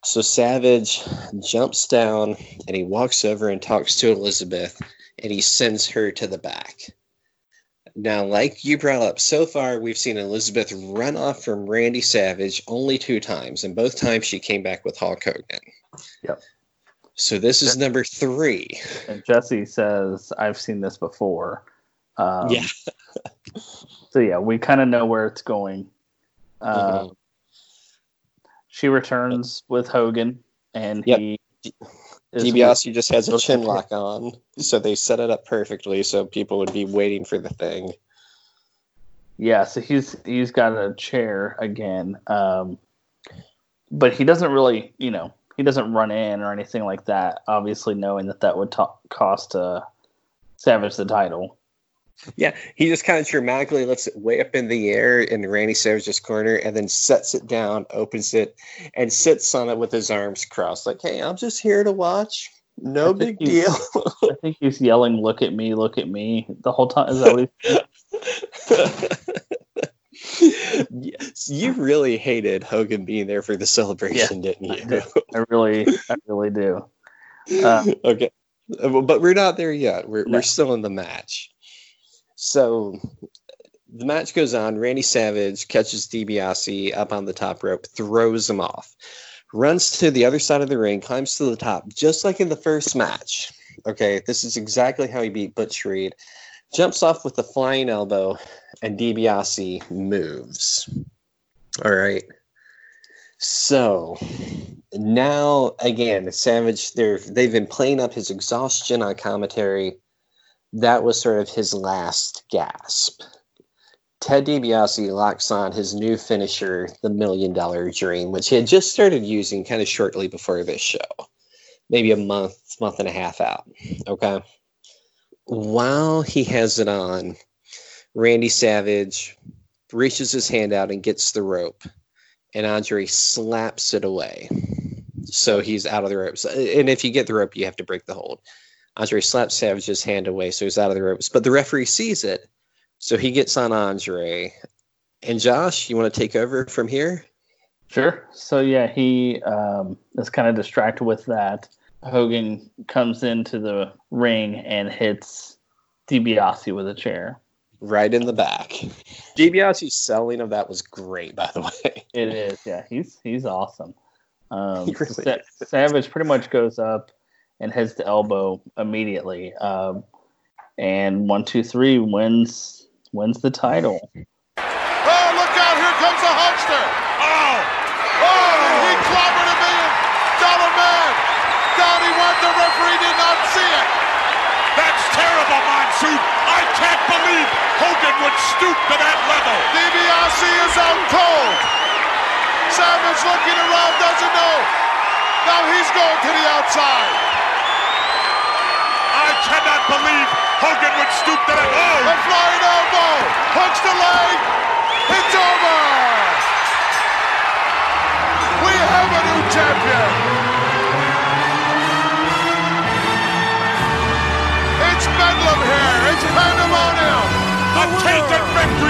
So Savage jumps down and he walks over and talks to Elizabeth and he sends her to the back. Now, like you brought up, so far we've seen Elizabeth run off from Randy Savage only two times, and both times she came back with Hulk Hogan. Yep. So this is number three. And Jesse says, I've seen this before. Um, Yeah. So yeah, we kind of know where it's going. Uh. She returns with Hogan, and Yep. he DiBiase just has a chin lock on, so they set it up perfectly so people would be waiting for the thing. Yeah, so he's he's got a chair again, um, but he doesn't really, you know, he doesn't run in or anything like that. Obviously, knowing that that would to- cost uh, Savage the title. Yeah, he just kind of dramatically lifts it way up in the air in Randy Savage's corner and then sets it down, opens it, and sits on it with his arms crossed, like, "Hey, I'm just here to watch. No big deal." I think he's yelling, "Look at me! Look at me!" the whole time. Is that what he's? You really hated Hogan being there for the celebration, didn't I you? did. I really, I really do. Uh, okay, Uh, but we're not there yet. We're No. we're still in the match. So the match goes on. Randy Savage catches DiBiase up on the top rope, throws him off, runs to the other side of the ring, climbs to the top, just like in the first match. Okay, this is exactly how he beat Butch Reed. Jumps off with a flying elbow, and DiBiase moves. All right. So now again, Savage, they're they've been playing up his exhaustion on commentary. That was sort of his last gasp. Ted DiBiase locks on his new finisher, the Million Dollar Dream, which he had just started using kind of shortly before this show, maybe a month, month and a half out. Okay. While he has it on, Randy Savage reaches his hand out and gets the rope, and Andre slaps it away. So he's out of the ropes. And if you get the rope, you have to break the hold. Andre slaps Savage's hand away, so he's out of the ropes. But the referee sees it, so he gets on Andre. And Josh, you want to take over from here? Sure. So yeah, he um, is kind of distracted with that. Hogan comes into the ring and hits DiBiase with a chair. Right in the back. DiBiase's selling of that was great, by the way. It is, yeah. He's he's awesome. Um, really Sa- Savage pretty much goes up and hits the elbow immediately, um, and one, two, three wins wins the title. Oh, look out, here comes the Hulkster. Oh! Oh, he clobbered a million dollar man. Down he went, the referee did not see it. That's terrible, Monsoon. I can't believe Hogan would stoop to that level. DiBiase is out cold. Savage looking around, doesn't know. Now he's going to the outside. I cannot believe Hogan would stoop to that. A Oh! flying elbow. Hooks the leg. It's over. We have a new champion. It's bedlam here. It's pandemonium. A tainted victory,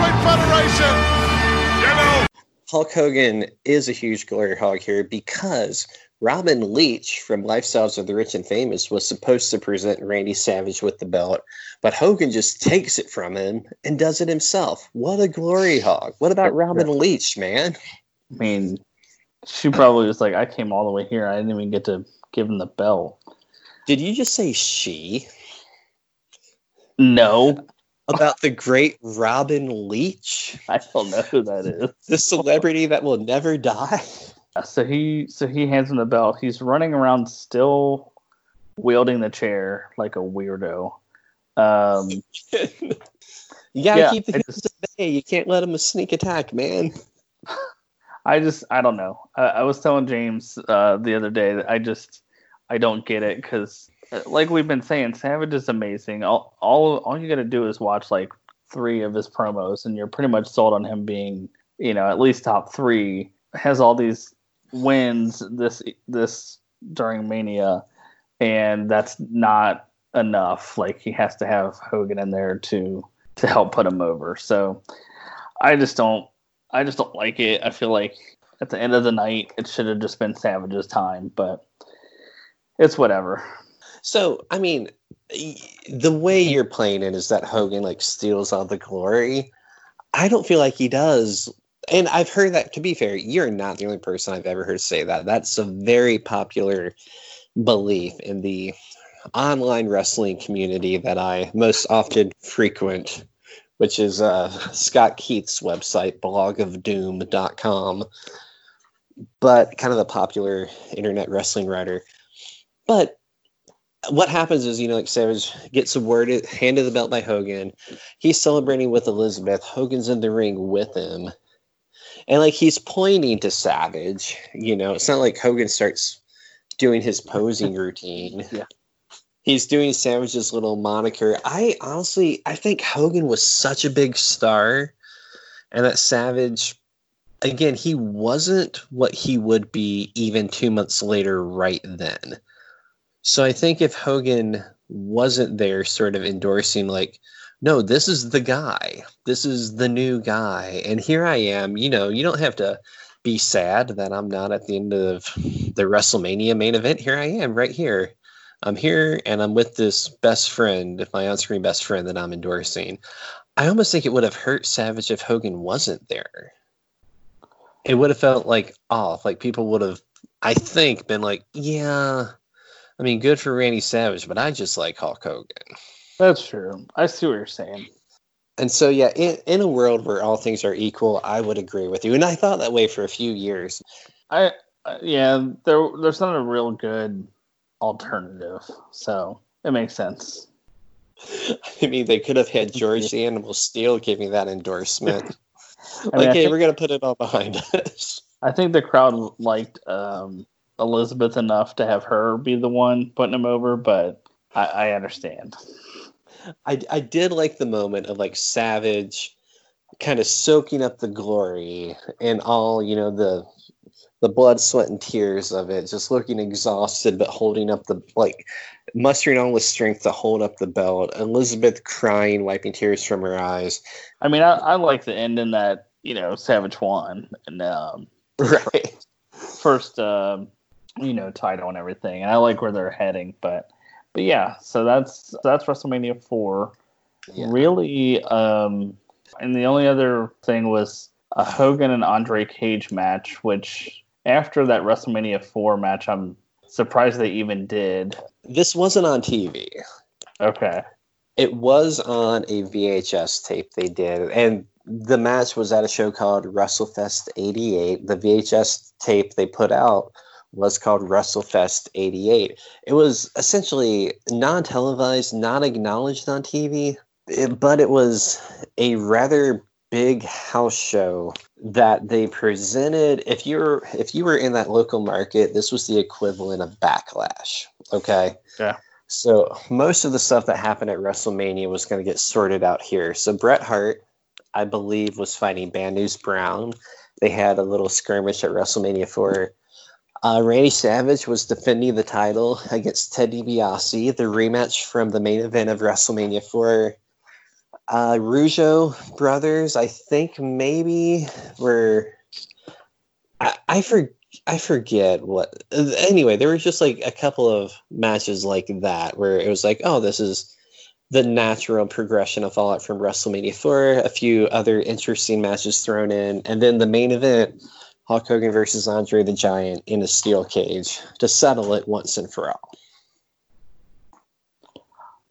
Wrestling Federation. You know, Hulk Hogan is a huge glory hog here because Robin Leach from Lifestyles of the Rich and Famous was supposed to present Randy Savage with the belt, but Hogan just takes it from him and does it himself. What a glory hog. What about Robin Leach, man? I mean, she probably was like, "I came all the way here. I didn't even get to give him the belt." Did you just say she? No, About the great Robin Leach? I don't know who that is. The celebrity that will never die? So he so he hands him the belt. He's running around still wielding the chair like a weirdo. Um, You gotta Yeah, keep the I at bay. You can't let him a sneak attack, man. I just I don't know. I, I was telling James uh, the other day that I just I don't get it because like we've been saying, Savage is amazing. All all all you got to do is watch like three of his promos, and you're pretty much sold on him being you know at least top three. Has all these wins this this during Mania, and that's not enough. Like he has to have Hogan in there to to help put him over. So I just don't I just don't like it. I feel like at the end of the night it should have just been Savage's time, but it's whatever. So, I mean, the way you're playing it is that Hogan like steals all the glory. I don't feel like he does and I've heard that. To be fair, you're not the only person I've ever heard say that. That's a very popular belief in the online wrestling community that I most often frequent, which is uh, Scott Keith's website, blogofdoom.com, but kind of the popular internet wrestling writer. But what happens is, you know, like Savage gets word handed the belt by Hogan. He's celebrating with Elizabeth. Hogan's in the ring with him. And like he's pointing to Savage, you know, it's not like Hogan starts doing his posing routine. Yeah. He's doing Savage's little moniker. I honestly, I think Hogan was such a big star, and that Savage, again, he wasn't what he would be even two months later, right then. So I think if Hogan wasn't there, sort of endorsing, like, no, this is the guy, this is the new guy, and here I am, you know, you don't have to be sad that I'm not at the end of the WrestleMania main event. Here I am, right here. I'm here and I'm with this best friend, my on screen best friend that I'm endorsing. I almost think it would have hurt Savage if Hogan wasn't there. It would have felt like off. Like people would have, I think, been like, yeah, I mean, good for Randy Savage, but I just like Hulk Hogan. That's true. I see what you're saying. And so, yeah, in, in a world where all things are equal, I would agree with you. And I thought that way for a few years. I uh, yeah, there there's not a real good alternative, so it makes sense. I mean, they could have had George the Animal Steele give me that endorsement. I mean, like, hey, think- we're going to put it all behind us. I think the crowd liked um, Elizabeth enough to have her be the one putting him over, but I, I understand. I, I did like the moment of like Savage kind of soaking up the glory and all, you know, the the blood, sweat, and tears of it, just looking exhausted, but holding up the like mustering all the strength to hold up the belt. Elizabeth crying, wiping tears from her eyes. I mean, I, I like the end in that you know Savage won and um, Right. first um, you know title and everything, and I like where they're heading. But but yeah, so that's that's WrestleMania four. Yeah. Really, um, and the only other thing was a Hogan and Andre Cage match, which after that WrestleMania four match, I'm surprised they even did. This wasn't on TV. Okay, It was on a VHS tape they did, and the match was at a show called WrestleFest 88. The VHS tape they put out was called WrestleFest 88. It was essentially non televised, not acknowledged on TV, eh, but it was a rather big house show that they presented if you're if you were in that local market this was the equivalent of backlash okay Yeah. so most of the stuff that happened at WrestleMania was going to get sorted out here. So Bret Hart, I believe, was fighting Bad News Brown. They had a little skirmish at WrestleMania 4. Uh, Randy Savage was defending the title against Ted DiBiase, the rematch from the main event of WrestleMania 4. Uh, brothers, I think maybe were. I, I for, I forget what. Anyway, there was just like a couple of matches like that where it was like, oh, this is the natural progression of Fallout from WrestleMania 4. A few other interesting matches thrown in, and then the main event, Hulk Hogan versus Andre the Giant in a steel cage to settle it once and for all.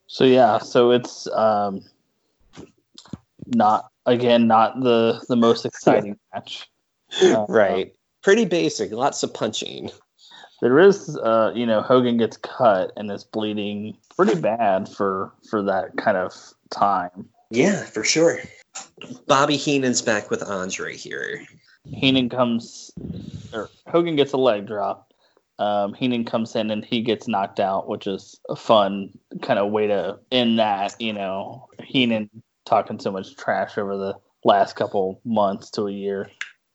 so yeah, so it's um, not again not the the most exciting match. Uh, right. Pretty basic. Lots of punching. There is, uh, you know, Hogan gets cut and is bleeding pretty bad for for that kind of time. Yeah, for sure. Bobby Heenan's back with Andre here. Heenan comes, or Hogan gets a leg drop. Um, Heenan comes in and he gets knocked out, which is a fun kind of way to end that. You know, Heenan talking so much trash over the last couple months to a year.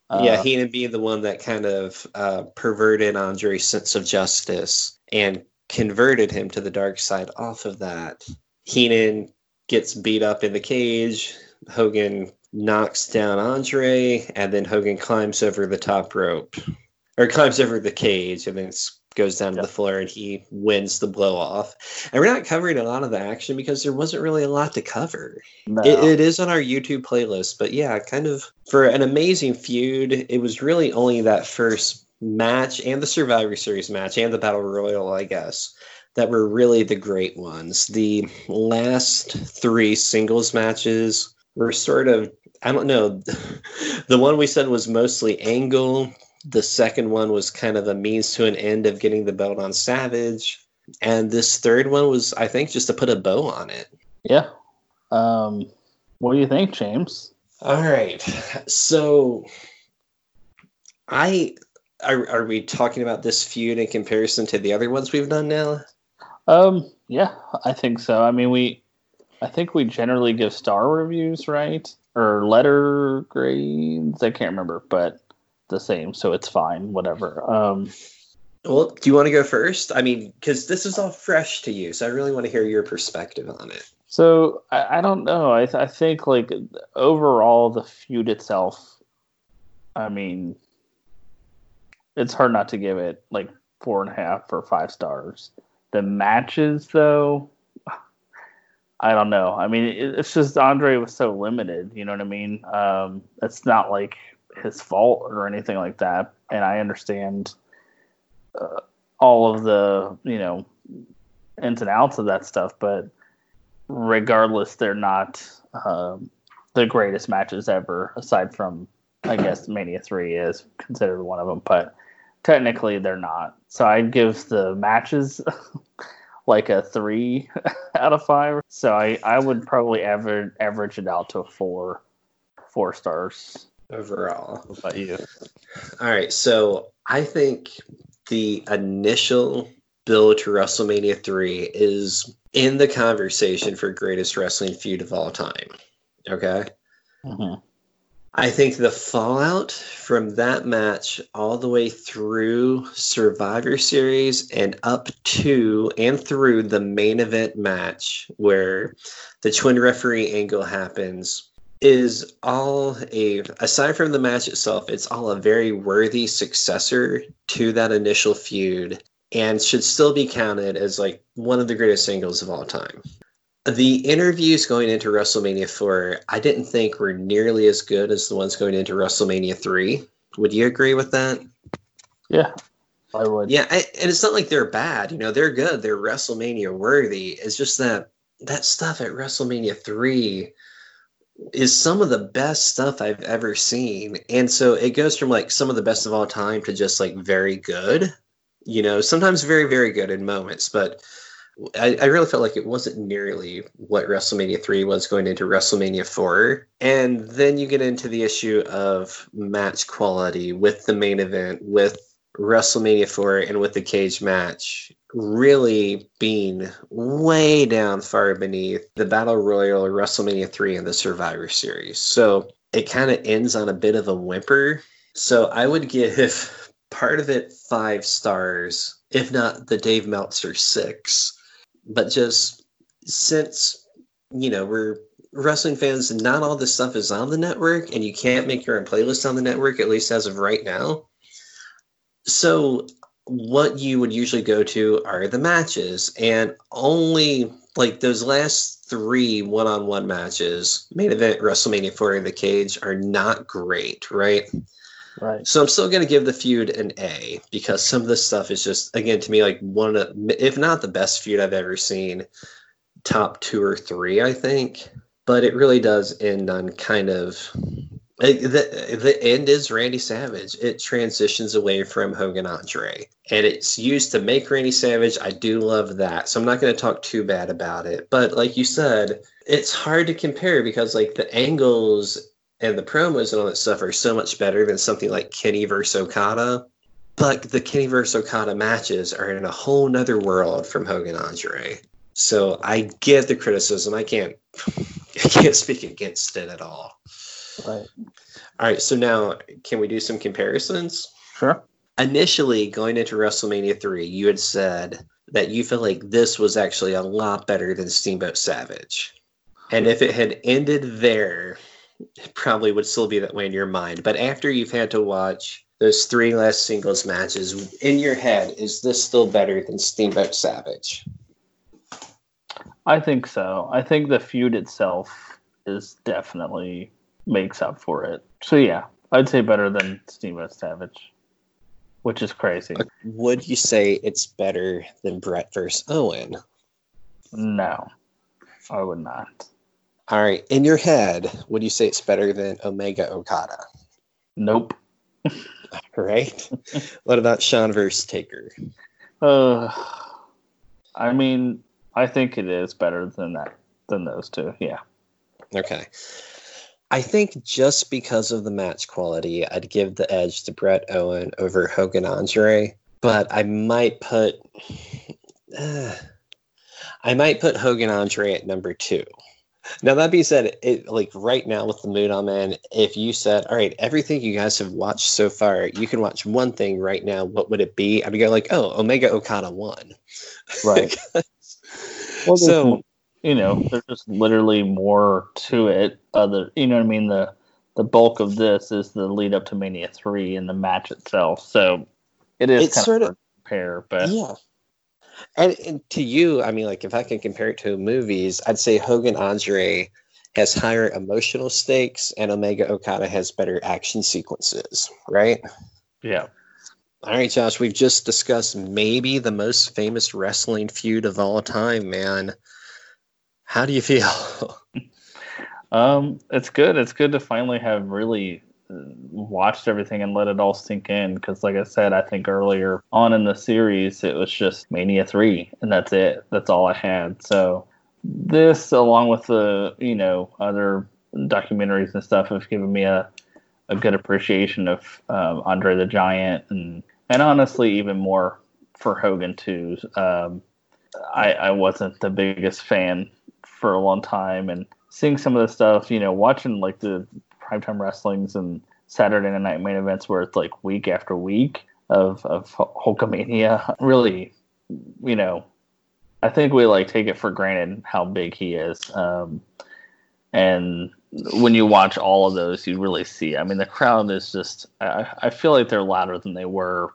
Uh, yeah, Heenan being the one that kind of uh, perverted Andre's sense of justice and converted him to the dark side off of that. Heenan gets beat up in the cage. Hogan knocks down Andre, and then Hogan climbs over the top rope. Or climbs over the cage and then goes down to the floor and he wins the blow off. And we're not covering a lot of the action because there wasn't really a lot to cover. No. It, it is on our YouTube playlist, but yeah, kind of for an amazing feud. It was really only that first match and the Survivor Series match and the Battle Royal, I guess, that were really the great ones. The last three singles matches were sort of, I don't know, the one we said was mostly Angle. The second one was kind of a means to an end of getting the belt on Savage. And this third one was, I think, just to put a bow on it. yeah. Um, what do you think, James? All right. So I are, are we talking about this feud in comparison to the other ones we've done now? Um, yeah, I think so. I mean, we, I think we generally give star reviews, right? Or letter grades. I can't remember, but the same, so it's fine. Whatever. Um, Well, do you want to go first? I mean, because this is all fresh to you, so I really want to hear your perspective on it. so I, I don't know. I, th- I think like overall the feud itself. I mean, it's hard not to give it like four and a half or five stars. The matches, though, I don't know. I mean, it, it's just Andre was so limited. You know what I mean? Um, it's not like his fault or anything like that. And I understand uh, all of the you know ins and outs of that stuff, but regardless, they're not um, the greatest matches ever. Aside from, I guess Mania Three is considered one of them, but technically they're not. So I'd give the matches like a three out of five. So I, I would probably average average it out to a four four stars. Overall. What about you? All right, so I think the initial build to WrestleMania 3 is in the conversation for greatest wrestling feud of all time. Okay? Mhm. I think the fallout from that match all the way through Survivor Series and up to and through the main event match where the twin referee angle happens is all a aside from the match itself, it's all a very worthy successor to that initial feud and should still be counted as like one of the greatest singles of all time. The interviews going into WrestleMania 4, I didn't think were nearly as good as the ones going into WrestleMania 3. Would you agree with that? Yeah, I would. Yeah, I, and it's not like they're bad. You know, they're good. They're WrestleMania worthy. It's just that that stuff at WrestleMania 3 is some of the best stuff I've ever seen. And so it goes from like some of the best of all time to just like very good. You know, sometimes very, very good in moments, but I, I really felt like it wasn't nearly what WrestleMania 3 was going into WrestleMania 4. And then you get into the issue of match quality with the main event, with WrestleMania 4, and with the cage match really being way down far beneath the Battle Royal, WrestleMania 3, and the Survivor Series. So it kind of ends on a bit of a whimper. So I would give part of it five stars, if not the Dave Meltzer six but just since you know we're wrestling fans and not all this stuff is on the network and you can't make your own playlist on the network at least as of right now. So what you would usually go to are the matches and only like those last three one-on-one matches main event wrestlemania 4 in the cage are not great right Right. so I'm still going to give the feud an A because some of this stuff is just, again, to me, like one of, if not the best feud I've ever seen, top two or three, I think. But it really does end on kind of the the end is Randy Savage. It transitions away from Hogan Andre, and it's used to make Randy Savage. I do love that, so I'm not going to talk too bad about it. But like you said, it's hard to compare because like the angles and the promos and all that stuff are so much better than something like Kenny versus Okada. But the Kenny versus Okada matches are in a whole nother world from Hogan Andre. So I get the criticism. I can't I can't speak against it at all. Right. All right, so now can we do some comparisons? Sure. Initially, going into WrestleMania 3, you had said that you felt like this was actually a lot better than Steamboat Savage. And if it had ended there, it probably would still be that way in your mind. But after you've had to watch those three last singles matches, in your head, is this still better than Steamboat Savage? I think so. I think the feud itself is definitely makes up for it. So yeah, I'd say better than Steamboat Savage, which is crazy. Would you say it's better than Bret versus Owen? No, I would not. All right, in your head, would you say it's better than Omega Okada? Nope. Right. what about Shawn versus Taker? Uh, I mean, I think it is better than that than those two. Yeah. Okay. I think just because of the match quality, I'd give the edge to Bret Owen over Hogan Andre, but I might put uh, I might put Hogan Andre at number two. Now that being said, it like right now with the mood I'm in, if you said, "All right, everything you guys have watched so far, you can watch one thing right now. What would it be?" I'd go like, "Oh, Omega Okada won." Right. Well, so you know, there's just literally more to it. Other, you know what I mean? The the bulk of this is the lead up to Mania three and the match itself. So it is It's kind sort of of- compare, but Yeah. And, and to you, I mean, like if I can compare it to movies, I'd say Hogan Andre has higher emotional stakes and Omega Okada has better action sequences, right? yeah. All right, Josh, we've just discussed maybe the most famous wrestling feud of all time, man. How do you feel? Um, it's good. It's good to finally have really watched everything and let it all sink in. Because, like I said, I think earlier on in the series, it was just Mania three, and that's it. That's all I had. So this, along with the you know other documentaries and stuff, have given me a a good appreciation of um, Andre the Giant, and and honestly, even more for Hogan too. Um, I I wasn't the biggest fan for a long time, and seeing some of the stuff, you know, watching like the primetime wrestlings and Saturday night main events where it's like week after week of of Hulkamania, really, you know, I think we like take it for granted how big he is. Um, and when you watch all of those, you really see. I mean, the crowd is just. I, I feel like they're louder than they were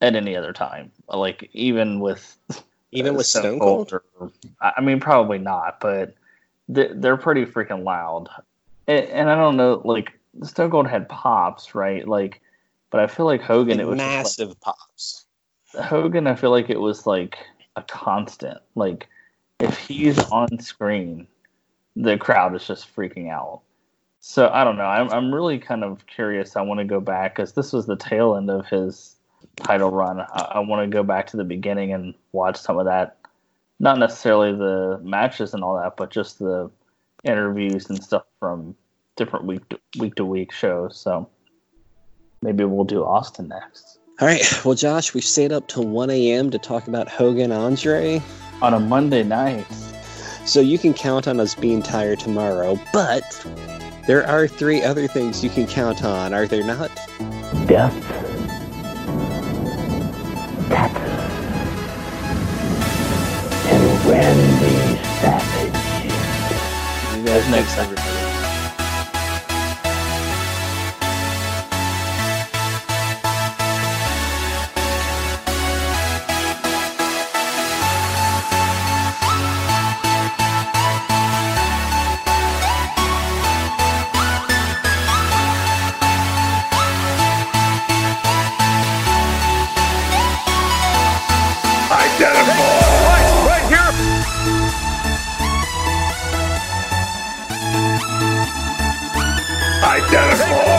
at any other time. Like even with Even uh, with Stone Cold? or- I I mean, probably not, but they're pretty freaking loud. And, and I don't know, like Stone Cold had pops, right? Like, but I feel like Hogan, it was massive pops. Hogan. I feel like it was like a constant. Like, if he's on screen, the crowd is just freaking out. So I don't know. I'm I'm really kind of curious. I want to go back because this was the tail end of his title run. I, I want to go back to the beginning and watch some of that. Not necessarily the matches and all that, but just the interviews and stuff from different week to week to week shows. So maybe we'll do Austin next All right. Well, Josh, we stayed up till 1 a.m. to talk about Hogan Andre. on a Monday night. So you can count on us being tired tomorrow, but there are three other things you can count on, are there not? Death. Taxes. And Randy Savage. You guys next time. Identical!